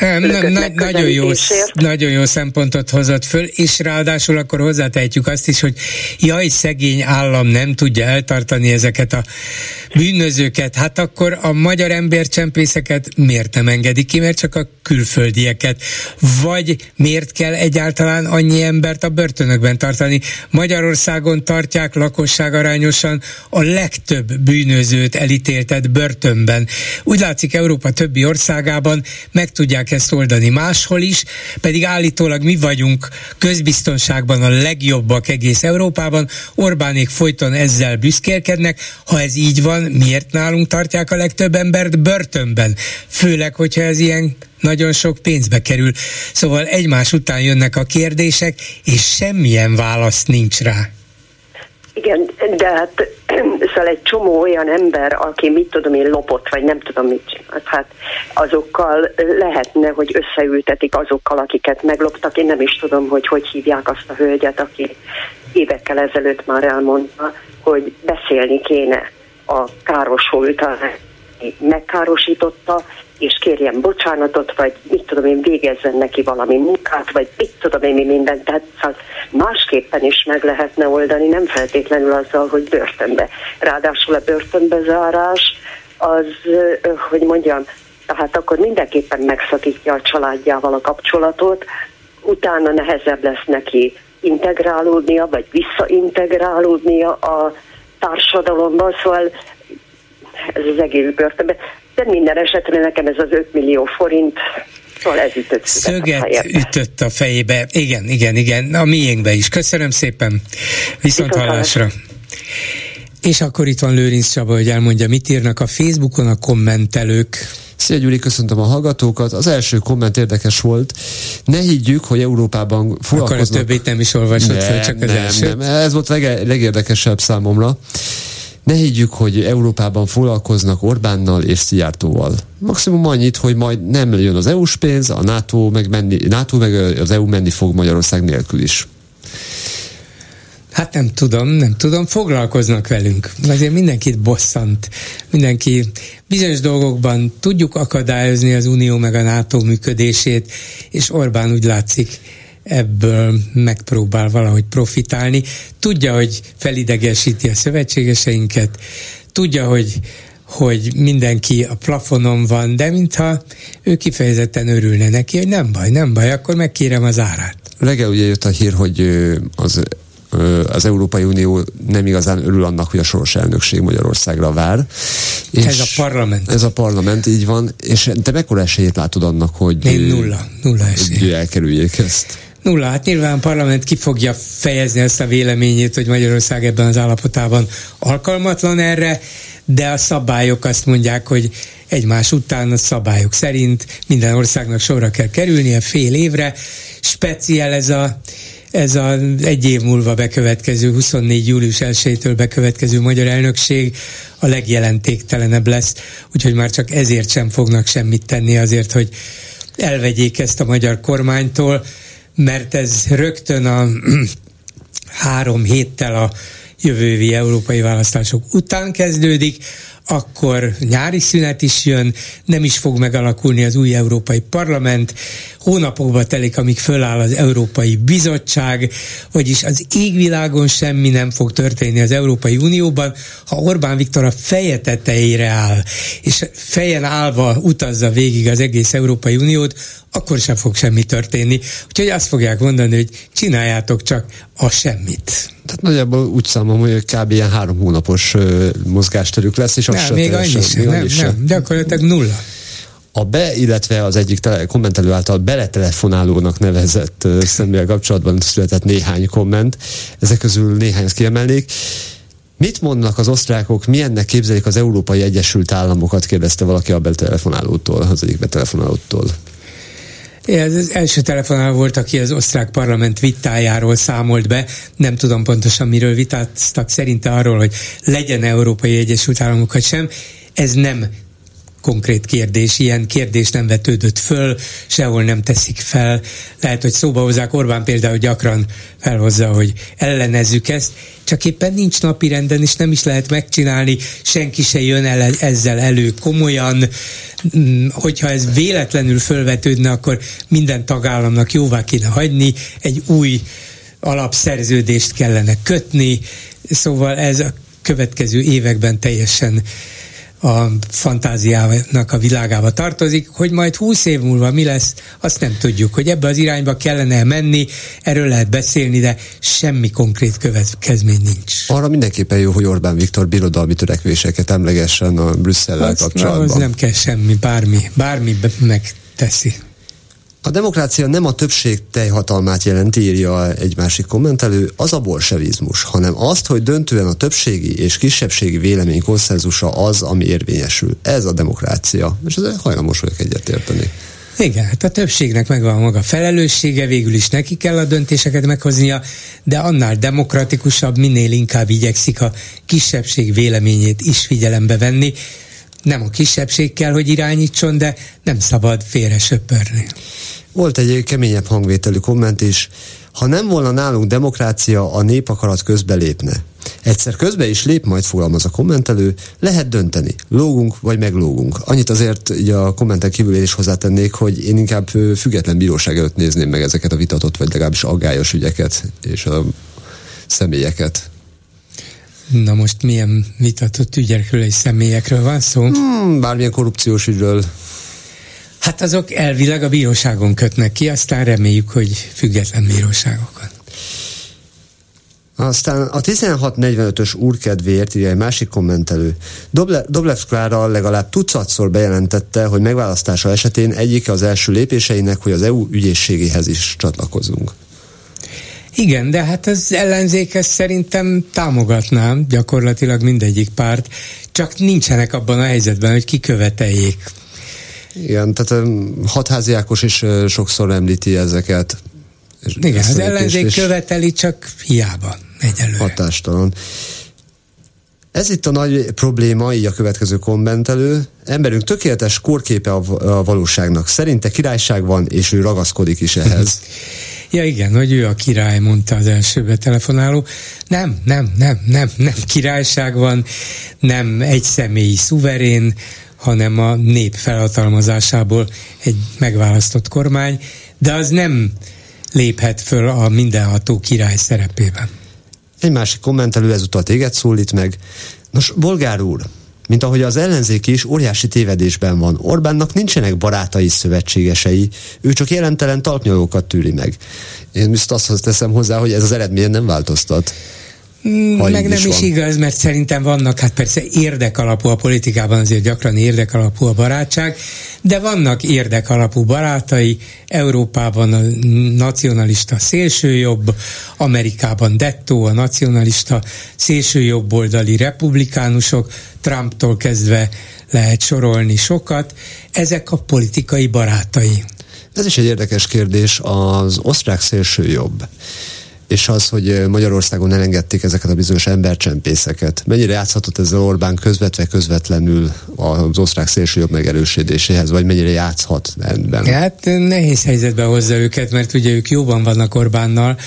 nem, na, nagyon, jó, nagyon jó szempontot hozott föl, és ráadásul akkor hozzátehetjük azt is, hogy jaj, szegény állam nem tudja eltartani ezeket a bűnözőket, hát akkor a magyar embercsempészeket miért nem engedik ki, mert csak a külföldieket? Vagy miért kell egyáltalán annyi embert a börtönökben tartani? Magyarországon tartják lakosság arányosan a legtöbb bűnözőt elítéltet börtönben. Úgy látszik Európa többi országában meg tudják ezt oldani máshol is, pedig állítólag mi vagyunk közbiztonságban a legjobbak egész Európában, Orbánék folyton ezzel büszkélkednek, ha ez így van, miért nálunk tartják a legtöbb embert börtönben? Főleg, hogyha ez ilyen nagyon sok pénzbe kerül. Szóval egymás után jönnek a kérdések, és semmilyen válasz nincs rá. Igen, de hát [clears throat] szóval egy csomó olyan ember, aki mit tudom én lopott, vagy nem tudom mit csinált, hát azokkal lehetne, hogy összeültetik azokkal, akiket megloptak. Én nem is tudom, hogy hogy hívják azt a hölgyet, aki évekkel ezelőtt már elmondta, hogy beszélni kéne a károsult, megkárosította, és kérjen bocsánatot, vagy mit tudom én, végezzen neki valami munkát, vagy mit tudom én mi mindent. Tehát szóval másképpen is meg lehetne oldani, nem feltétlenül azzal, hogy börtönbe. Ráadásul a börtönbe zárás az, hogy mondjam, tehát akkor mindenképpen megszakítja a családjával a kapcsolatot, utána nehezebb lesz neki integrálódnia, vagy visszaintegrálódnia a társadalomba, szóval ez az egész börtönben. De minden esetre nekem ez az 5 millió forint Szóval ez ütött Szöget a ütött a fejébe. Igen, igen, igen. A miénkbe is. Köszönöm szépen. Viszont hallásra. És akkor itt van Lőrinc Csaba, hogy elmondja, mit írnak a Facebookon a kommentelők. Szia Gyuri, köszöntöm a hallgatókat. Az első komment érdekes volt. Ne higgyük, hogy Európában foglalkoznak... Akkor a többit nem is olvasott nem, fel, csak az nem, első. Nem, ez volt a leg- legérdekesebb számomra. Ne higgyük, hogy Európában foglalkoznak Orbánnal és Szijjártóval. Maximum annyit, hogy majd nem jön az EU-s pénz, a NATO meg, menni, NATO meg az EU menni fog Magyarország nélkül is. Hát nem tudom, nem tudom, foglalkoznak velünk. Azért mindenkit bosszant, mindenki bizonyos dolgokban tudjuk akadályozni az Unió meg a NATO működését, és Orbán úgy látszik ebből megpróbál valahogy profitálni. Tudja, hogy felidegesíti a szövetségeseinket, tudja, hogy hogy mindenki a plafonon van, de mintha ő kifejezetten örülne neki, hogy nem baj, nem baj, akkor megkérem az árát. Reggel ugye jött a hír, hogy az az Európai Unió nem igazán örül annak, hogy a soros elnökség Magyarországra vár. És ez a parlament. Ez a parlament, így van. És te mekkora esélyét látod annak, hogy, Én nulla, nulla esély. hogy elkerüljék ezt? Nulla, hát nyilván a parlament ki fogja fejezni ezt a véleményét, hogy Magyarország ebben az állapotában alkalmatlan erre, de a szabályok azt mondják, hogy egymás után a szabályok szerint minden országnak sorra kell kerülnie fél évre. Speciál ez a ez a egy év múlva bekövetkező, 24. július 1-től bekövetkező magyar elnökség a legjelentéktelenebb lesz, úgyhogy már csak ezért sem fognak semmit tenni azért, hogy elvegyék ezt a magyar kormánytól, mert ez rögtön a [clears throat] három héttel a jövővi európai választások után kezdődik, akkor nyári szünet is jön, nem is fog megalakulni az új Európai Parlament, hónapokba telik, amíg föláll az Európai Bizottság, vagyis az égvilágon semmi nem fog történni az Európai Unióban, ha Orbán Viktor a feje tetejére áll, és fejen állva utazza végig az egész Európai Uniót, akkor sem fog semmi történni. Úgyhogy azt fogják mondani, hogy csináljátok csak a semmit. Tehát nagyjából úgy számom, hogy kb. ilyen három hónapos mozgásterük lesz, és az nem, még annyi sem, nem, nem, gyakorlatilag nulla a be, illetve az egyik tele, kommentelő által beletelefonálónak nevezett uh, személyel kapcsolatban született néhány komment. Ezek közül néhány kiemelnék. Mit mondnak az osztrákok, milyennek képzelik az Európai Egyesült Államokat, kérdezte valaki a betelefonálótól, az egyik betelefonálótól. Ez az első telefonál volt, aki az osztrák parlament vitájáról számolt be. Nem tudom pontosan, miről vitáztak, szerinte arról, hogy legyen Európai Egyesült Államok sem. Ez nem konkrét kérdés, ilyen kérdés nem vetődött föl, sehol nem teszik fel. Lehet, hogy szóba hozzák, Orbán például gyakran felhozza, hogy ellenezzük ezt, csak éppen nincs napi renden, és nem is lehet megcsinálni, senki se jön el ezzel elő komolyan. Mm, hogyha ez véletlenül fölvetődne, akkor minden tagállamnak jóvá kéne hagyni, egy új alapszerződést kellene kötni, szóval ez a következő években teljesen a fantáziának a világába tartozik, hogy majd húsz év múlva mi lesz, azt nem tudjuk, hogy ebbe az irányba kellene menni, erről lehet beszélni, de semmi konkrét következmény nincs. Arra mindenképpen jó, hogy Orbán Viktor birodalmi törekvéseket emlegessen a Brüsszellel kapcsolatban. Az nem kell semmi, bármi, bármi megteszi. A demokrácia nem a többség teljhatalmát jelenti, írja egy másik kommentelő, az a bolsevizmus, hanem azt, hogy döntően a többségi és kisebbségi vélemény konszenzusa az, ami érvényesül. Ez a demokrácia. És ezzel hajlamos vagyok egyetérteni. Igen, hát a többségnek megvan maga felelőssége, végül is neki kell a döntéseket meghoznia, de annál demokratikusabb, minél inkább igyekszik a kisebbség véleményét is figyelembe venni. Nem a kisebbség kell, hogy irányítson, de nem szabad félre söpörni. Volt egy keményebb hangvételű komment is, ha nem volna nálunk demokrácia, a népakarat közbelépne. Egyszer közbe is lép, majd fogalmaz a kommentelő, lehet dönteni, lógunk vagy meglógunk. Annyit azért így a kommentek kívül én is hozzátennék, hogy én inkább független bíróság előtt nézném meg ezeket a vitatott, vagy legalábbis aggályos ügyeket és a személyeket. Na most milyen vitatott ügyekről és személyekről van szó? Hmm, bármilyen korrupciós ügyről, Hát azok elvileg a bíróságon kötnek ki, aztán reméljük, hogy független bíróságokon. Aztán a 1645-ös úrkedvéért írja egy másik kommentelő. Doble, Doblev Klára legalább tucatszor bejelentette, hogy megválasztása esetén egyike az első lépéseinek, hogy az EU ügyészségéhez is csatlakozunk. Igen, de hát az ellenzék ezt szerintem támogatnám, gyakorlatilag mindegyik párt, csak nincsenek abban a helyzetben, hogy kiköveteljék igen, tehát hatházi Ákos is sokszor említi ezeket. Igen, az ellenzék követeli, csak hiába egyelőre. Hatástalan. Ez itt a nagy probléma, így a következő kommentelő. Emberünk tökéletes kórképe a, a valóságnak. Szerinte királyság van, és ő ragaszkodik is ehhez. [laughs] ja igen, hogy ő a király, mondta az első betelefonáló. Nem, nem, nem, nem, nem királyság van, nem egy személyi szuverén, hanem a nép felhatalmazásából egy megválasztott kormány, de az nem léphet föl a mindenható király szerepében. Egy másik kommentelő ezúttal téged szólít meg. Nos, Bolgár úr, mint ahogy az ellenzék is óriási tévedésben van. Orbánnak nincsenek barátai, szövetségesei, ő csak jelentelen talpnyolókat tűri meg. Én most azt teszem hozzá, hogy ez az eredmény nem változtat. Mm, ha meg nem is, is igaz, mert szerintem vannak, hát persze érdekalapú a politikában, azért gyakran érdekalapú a barátság, de vannak érdekalapú barátai, Európában a nacionalista szélsőjobb, Amerikában dettó a nacionalista szélsőjobboldali republikánusok, Trumptól kezdve lehet sorolni sokat, ezek a politikai barátai. Ez is egy érdekes kérdés, az osztrák szélsőjobb és az, hogy Magyarországon elengedték ezeket a bizonyos embercsempészeket. Mennyire játszhatott ezzel Orbán közvetve közvetlenül az osztrák szélsőjobb megerősödéséhez, vagy mennyire játszhat ebben? Hát nehéz helyzetbe hozza őket, mert ugye ők jóban vannak Orbánnal,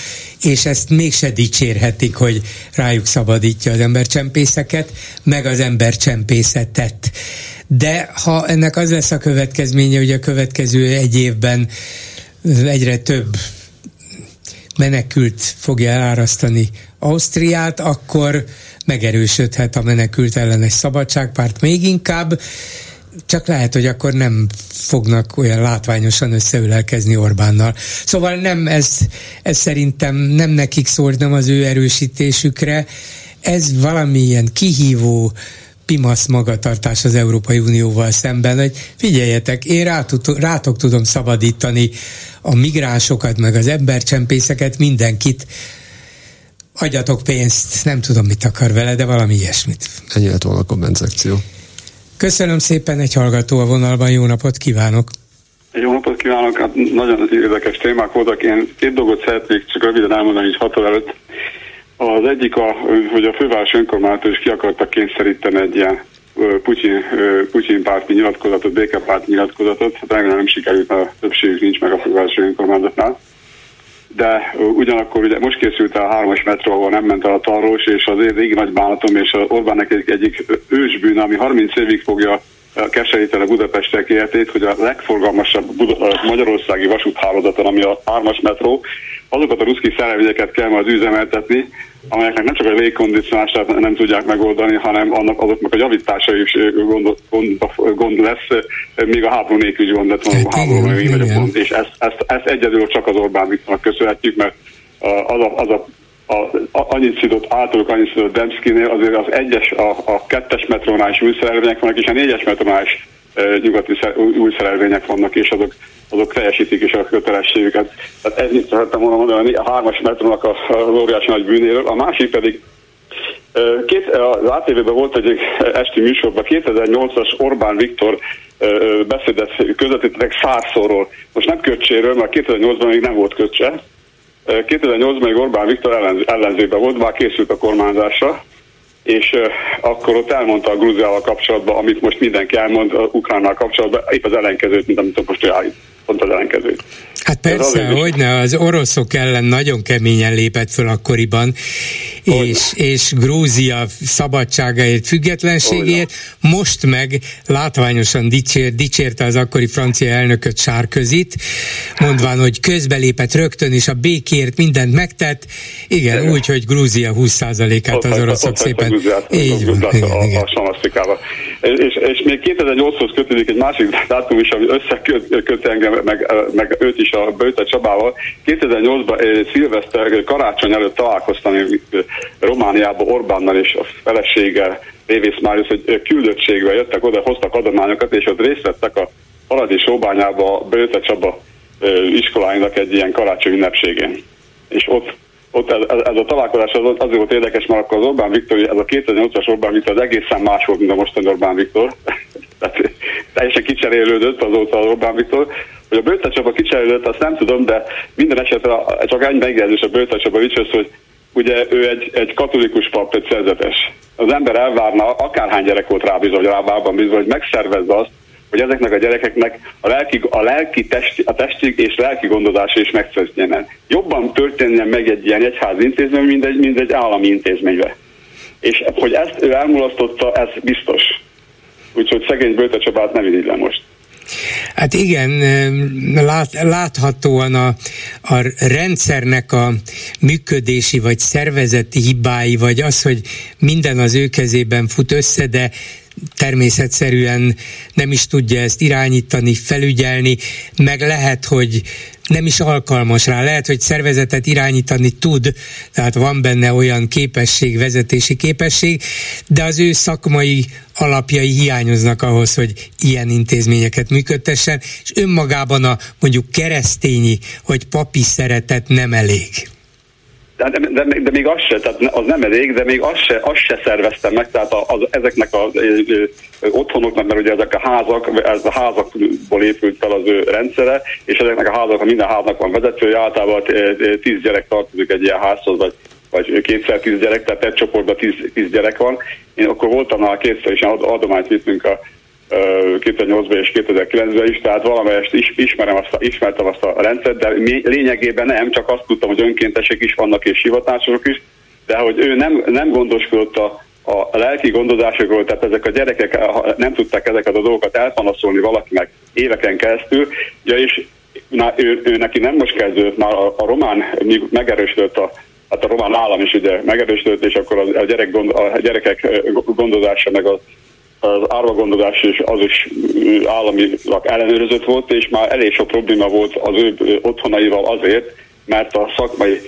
és ezt mégse dicsérhetik, hogy rájuk szabadítja az embercsempészeket, meg az embercsempészetet. De ha ennek az lesz a következménye, hogy a következő egy évben egyre több menekült fogja elárasztani Ausztriát, akkor megerősödhet a menekült ellenes szabadságpárt még inkább, csak lehet, hogy akkor nem fognak olyan látványosan összeülelkezni Orbánnal. Szóval nem, ez, ez szerintem nem nekik szólt, nem az ő erősítésükre, ez valamilyen kihívó, pimasz magatartás az Európai Unióval szemben, hogy figyeljetek, én rátok, rátok tudom szabadítani a migránsokat, meg az embercsempészeket, mindenkit, adjatok pénzt, nem tudom, mit akar vele, de valami ilyesmit. Ennyi lett volna a kommentekció. Köszönöm szépen, egy hallgató a vonalban, jó napot kívánok! Jó napot kívánok, hát nagyon érdekes témák voltak. Én két dolgot szeretnék csak röviden elmondani, hogy hat előtt. Az egyik, a, hogy a főváros önkormányzat is ki akartak kényszeríteni egy ilyen Putyin, Putyin párti nyilatkozatot, békepárti nyilatkozatot. Hát nem sikerült, mert a többségük nincs meg a fővárosi önkormányzatnál. De ugyanakkor ugye most készült a hármas metró, ahol nem ment el a tarlós, és az régi nagy bánatom, és Orbánnek egy, egyik ősbűn, ami 30 évig fogja keseríteni a Budapestek életét, hogy a legforgalmasabb Buda- magyarországi vasúthálózaton, ami a hármas metró, azokat a ruszki szerelvényeket kell majd üzemeltetni, amelyeknek nem csak a légkondicionálását nem tudják megoldani, hanem annak azoknak a javítása is gond, gond, gond lesz, még a háború nélkül is gond lett volna, a háború még nagyobb gond, és ezt, ezt, ezt egyedül csak az Orbán Viktornak köszönhetjük, mert az a, az a a, a, annyit szidott általuk, annyit szidott Demszkinél, azért az egyes, a, a kettes metrónál is új szerelvények vannak, és a négyes metrónál is e, nyugati szer, új szerelvények vannak, és azok, azok teljesítik is a kötelességüket. Tehát ennyit szerettem volna mondani a hármas metrónak a, a óriási nagy bűnéről. A másik pedig Két, az ATV-ben volt egy esti műsorban, 2008-as Orbán Viktor beszédet közvetítettek százszorról. Most nem köcséről, mert 2008-ban még nem volt köcse, 2008-ban még Orbán Viktor ellenzőben volt, már készült a kormányzásra, és akkor ott elmondta a Grúziával kapcsolatban, amit most mindenki elmond a Ukránnal kapcsolatban, épp az ellenkezőt, mint amit most állít pont az ellenkezőt. Hát persze, hogy ne, az oroszok ellen nagyon keményen lépett föl akkoriban, és, és Grúzia szabadságáért, függetlenségért, Hogyne. most meg látványosan dicsér, dicsérte az akkori francia elnököt Sárközit, mondván, hogy közbelépett rögtön, és a békért mindent megtett, igen, igen. úgy, hogy Grúzia 20%-át az oroszok szépen... Igen, a, a és, és még 2008-hoz kötődik egy másik dátum is, ami összeköt engem meg, meg őt is a Bőte Csabával. 2008-ban eh, szilveszter karácsony előtt találkoztam Romániában Orbánnal és a feleséggel, Révész Máriusz, hogy küldöttségbe jöttek oda, hoztak adományokat, és ott részt vettek a Paradis Sóbányába a Bőte Csaba iskoláinak egy ilyen karácsony ünnepségén. És ott ott ez, ez a találkozás az, azért volt érdekes, mert akkor az Orbán Viktor, ez a 2008-as Orbán Viktor az egészen más volt, mint a mostani Orbán Viktor. [laughs] Tehát teljesen kicserélődött azóta az Orbán Viktor. Hogy a Bőte Csaba kicserélődött, azt nem tudom, de minden esetre csak egy megjegyzés a Bőte Csaba Vicsősz, hogy ugye ő egy, egy katolikus pap, egy szerzetes. Az ember elvárna, akárhány gyerek volt rábízva, vagy rábában bízva, hogy megszervezze azt, hogy ezeknek a gyerekeknek a lelki, a lelki testi, a testi és lelki gondozása is megtörténjen. Jobban történjen meg egy ilyen egyház intézmény, mint egy, mint egy állami intézménybe. És hogy ezt ő elmulasztotta, ez biztos. Úgyhogy szegény Bőte Csabát nem irigylem most. Hát igen, lát, láthatóan a, a rendszernek a működési vagy szervezeti hibái, vagy az, hogy minden az ő kezében fut össze, de természetszerűen nem is tudja ezt irányítani, felügyelni, meg lehet, hogy nem is alkalmas rá. Lehet, hogy szervezetet irányítani tud, tehát van benne olyan képesség, vezetési képesség, de az ő szakmai alapjai hiányoznak ahhoz, hogy ilyen intézményeket működtessen, és önmagában a mondjuk keresztényi vagy papi szeretet nem elég. De, de, de, még az se, tehát az nem elég, de még azt se, azt se szerveztem meg, tehát az, ezeknek az otthonoknak, mert ugye ezek a házak, ez a házakból épült fel az ő rendszere, és ezeknek a házak, minden háznak van vezetője, általában tíz gyerek tartozik egy ilyen házhoz, vagy vagy kétszer tíz gyerek, tehát egy csoportban tíz, tíz gyerek van. Én akkor voltam már kétszer, és adományt vittünk a 2008-ban és 2009-ben is, tehát valamelyest is, ismerem azt ismertem azt a rendszert, de lényegében nem, csak azt tudtam, hogy önkéntesek is vannak és hivatásosok is, de hogy ő nem, nem gondoskodott a, a lelki gondozásokról, tehát ezek a gyerekek nem tudták ezeket a dolgokat elpanaszolni valakinek éveken keresztül, ja, és na, ő, ő, neki nem most kezdődött, már a, a román megerősödött a, hát a román állam is ugye megerősödött, és akkor a, gyerek gond, a gyerekek gondozása meg a az árvagondozás és az is államilag ellenőrzött volt, és már elég sok probléma volt az ő otthonaival azért, mert a szakmai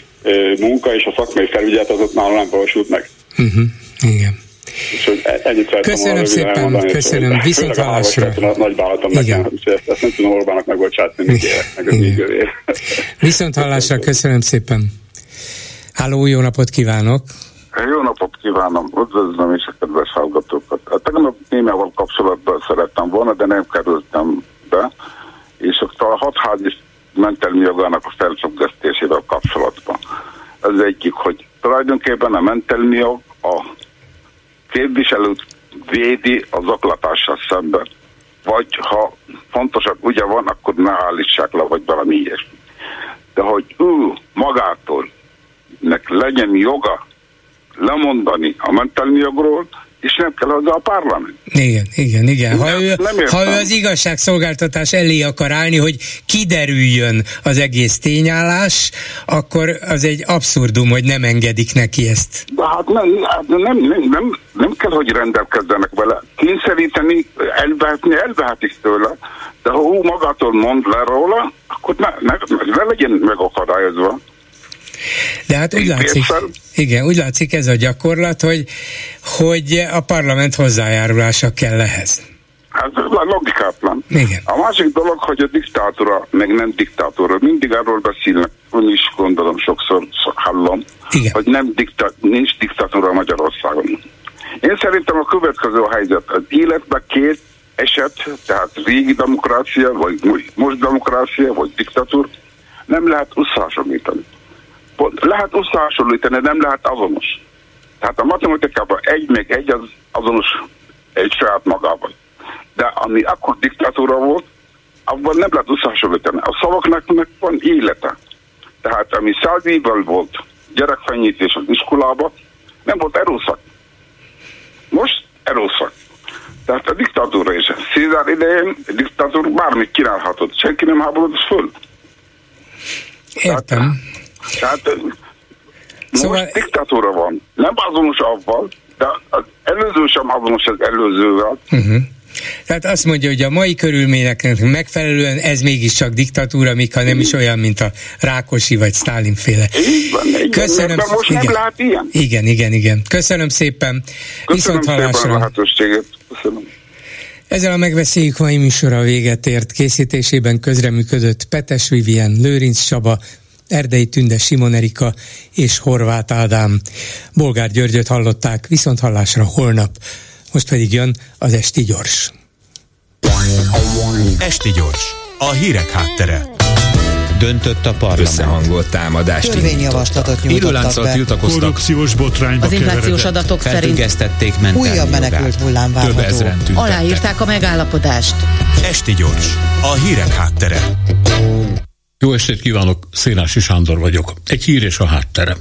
munka és a szakmai felügyelet az ott már nem valósult meg. Uh-huh. Igen. E- köszönöm szépen, mondani, köszönöm, viszont hallásra. Nagy bálatom nekem, ezt nem tudom Orbának megbocsátni, még érek, meg Viszont hallásra, köszönöm szépen. Háló, jó napot kívánok! Jó napot kívánom, üdvözlöm is a kedves hallgatókat. A tegnap témával kapcsolatban szerettem volna, de nem kerültem be, és a hatházi mentelmi jogának a felcsökkesztésével kapcsolatban. Ez egyik, hogy tulajdonképpen a mentelmi jog a képviselőt védi az zaklatással szemben. Vagy ha fontosak ugye van, akkor ne állítsák le, vagy valami ilyesmi. De hogy ő magától nek legyen joga lemondani a mentelmi jogról, és nem kell hozzá a parlament. Igen, igen, igen. Ha, ő, ha ő az igazságszolgáltatás elé akar állni, hogy kiderüljön az egész tényállás, akkor az egy abszurdum, hogy nem engedik neki ezt. De hát nem, hát nem, nem, nem, nem kell, hogy rendelkezzenek vele. Kényszeríteni, elvehetni, elvehetik tőle, de ha ő magától mond le róla, akkor ne, ne, ne legyen megakadályozva. De hát úgy látszik, igen, úgy látszik ez a gyakorlat, hogy, hogy a parlament hozzájárulása kell ehhez. Hát logikátlan. Igen. A másik dolog, hogy a diktátora, meg nem diktátora, mindig arról beszélnek, ön is gondolom sokszor hallom, Igen. hogy nem dikta, nincs diktatúra Magyarországon. Én szerintem a következő helyzet. Az életben két eset, tehát régi demokrácia, vagy most demokrácia, vagy diktatúr, nem lehet összehasonlítani lehet összehasonlítani, nem lehet azonos. Tehát a matematikában egy meg egy az azonos egy saját magában. De ami akkor diktatúra volt, abban nem lehet összehasonlítani. A szavaknak meg van élete. Tehát ami száz évvel volt gyerekfenyítés az iskolában, nem volt erőszak. Most erőszak. Tehát a diktatúra is. Szézár idején a diktatúra bármit kínálhatott. Senki nem háborodott föl. Értem. Tehát, tehát szóval... most diktatúra van. Nem azonos avval, de az előző sem azonos az előzővel. Uh-huh. Tehát azt mondja, hogy a mai körülményeknek megfelelően ez mégiscsak diktatúra, ha nem is olyan, mint a Rákosi vagy Sztálin féle. Köszönöm, van, most igen. nem lát ilyen. Igen, igen, igen. Köszönöm szépen. Köszönöm Viszont szépen a. Köszönöm. Ezzel a megbeszéljük mai műsora véget ért. Készítésében közreműködött Petes Vivien, Lőrinc Csaba, Erdei Tünde Simon Erika és Horváth Ádám. Bolgár Györgyöt hallották, viszont hallásra holnap. Most pedig jön az Esti Gyors. Esti Gyors, a hírek háttere döntött a parlament. Összehangolt támadást Törvényjavaslatot nyújtottak be. tiltakoztak. Korrupciós botrányba Az inflációs adatok szerint újabb menekült hullám várható. Aláírták a megállapodást. Esti gyors, a hírek háttere. Jó estét kívánok, Szénási Sándor vagyok. Egy hír és a háttere.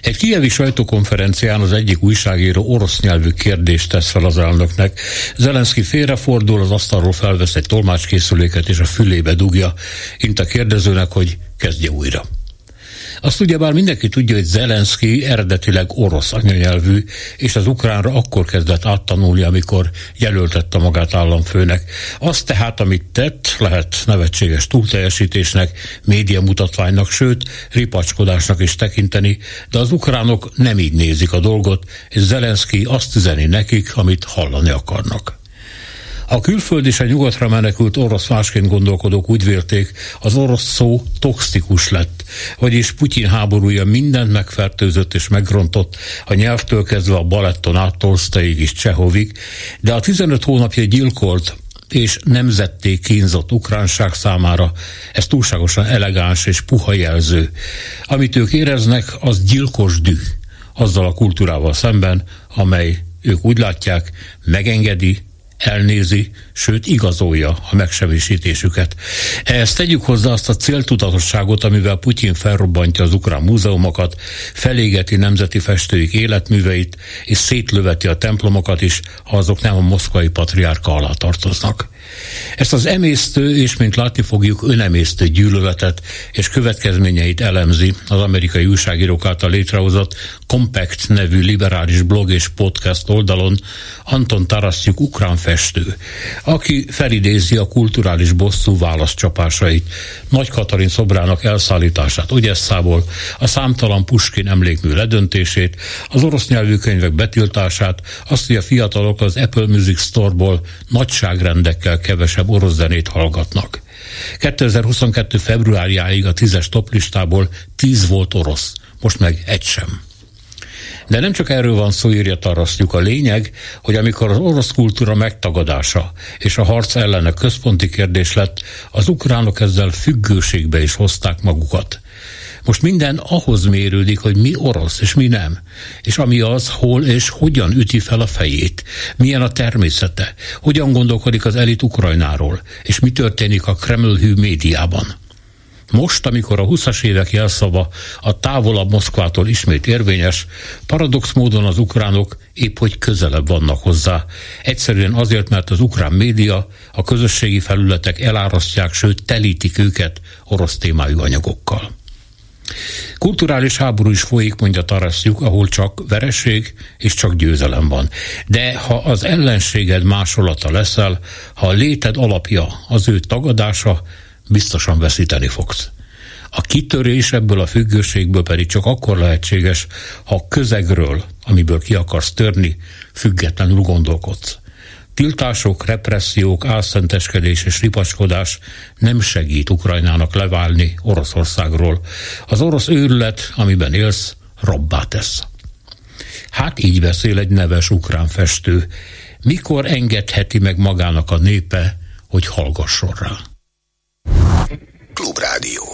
Egy kievi sajtókonferencián az egyik újságíró orosz nyelvű kérdést tesz fel az elnöknek. Zelenszky félrefordul, az asztalról felvesz egy tolmácskészüléket és a fülébe dugja, int a kérdezőnek, hogy kezdje újra. Azt ugye bár mindenki tudja, hogy Zelenszky eredetileg orosz anyanyelvű, és az ukránra akkor kezdett áttanulni, amikor jelöltette magát államfőnek. Azt tehát, amit tett, lehet nevetséges túlteljesítésnek, média mutatványnak, sőt, ripacskodásnak is tekinteni, de az ukránok nem így nézik a dolgot, és Zelenszky azt üzeni nekik, amit hallani akarnak. A külföld és a nyugatra menekült orosz másként gondolkodók úgy vélték, az orosz szó toxikus lett, vagyis Putyin háborúja mindent megfertőzött és megrontott, a nyelvtől kezdve a baletton át Tolsztaig és Csehovig, de a 15 hónapja gyilkolt, és nemzetté kínzott ukránság számára ez túlságosan elegáns és puha jelző. Amit ők éreznek, az gyilkos düh azzal a kultúrával szemben, amely ők úgy látják, megengedi, elnézi, sőt igazolja a megsemmisítésüket. Ehhez tegyük hozzá azt a céltudatosságot, amivel Putyin felrobbantja az ukrán múzeumokat, felégeti nemzeti festőik életműveit, és szétlöveti a templomokat is, ha azok nem a moszkvai patriárka alá tartoznak. Ezt az emésztő és, mint látni fogjuk, önemésztő gyűlöletet és következményeit elemzi. Az amerikai újságírók által létrehozott Compact nevű liberális blog és podcast oldalon Anton Tarasztjuk ukrán festő, aki felidézi a kulturális bosszú válaszcsapásait, Nagy Katalin szobrának elszállítását Ugyesszából, a számtalan Puskin emlékmű ledöntését, az orosz nyelvű könyvek betiltását, azt, hogy a fiatalok az Apple Music Store-ból nagyságrendekkel kevesebb orosz zenét hallgatnak. 2022. februárjáig a tízes toplistából tíz volt orosz, most meg egy sem. De nem csak erről van szó, írja Tarasztjuk. A lényeg, hogy amikor az orosz kultúra megtagadása és a harc ellene központi kérdés lett, az ukránok ezzel függőségbe is hozták magukat. Most minden ahhoz mérődik, hogy mi orosz és mi nem. És ami az, hol és hogyan üti fel a fejét. Milyen a természete. Hogyan gondolkodik az elit Ukrajnáról. És mi történik a Kreml-hű médiában. Most, amikor a 20-as évek jelszava a távolabb Moszkvától ismét érvényes, paradox módon az ukránok épp hogy közelebb vannak hozzá. Egyszerűen azért, mert az ukrán média, a közösségi felületek elárasztják, sőt telítik őket orosz témájú anyagokkal. Kulturális háború is folyik, mondja Tarasztjuk, ahol csak vereség és csak győzelem van. De ha az ellenséged másolata leszel, ha a léted alapja az ő tagadása, biztosan veszíteni fogsz. A kitörés ebből a függőségből pedig csak akkor lehetséges, ha közegről, amiből ki akarsz törni, függetlenül gondolkodsz. Tiltások, repressziók, álszenteskedés és ripaskodás nem segít Ukrajnának leválni Oroszországról. Az orosz őrület, amiben élsz, robbá tesz. Hát így beszél egy neves ukrán festő. Mikor engedheti meg magának a népe, hogy hallgasson rá? Klubrádió.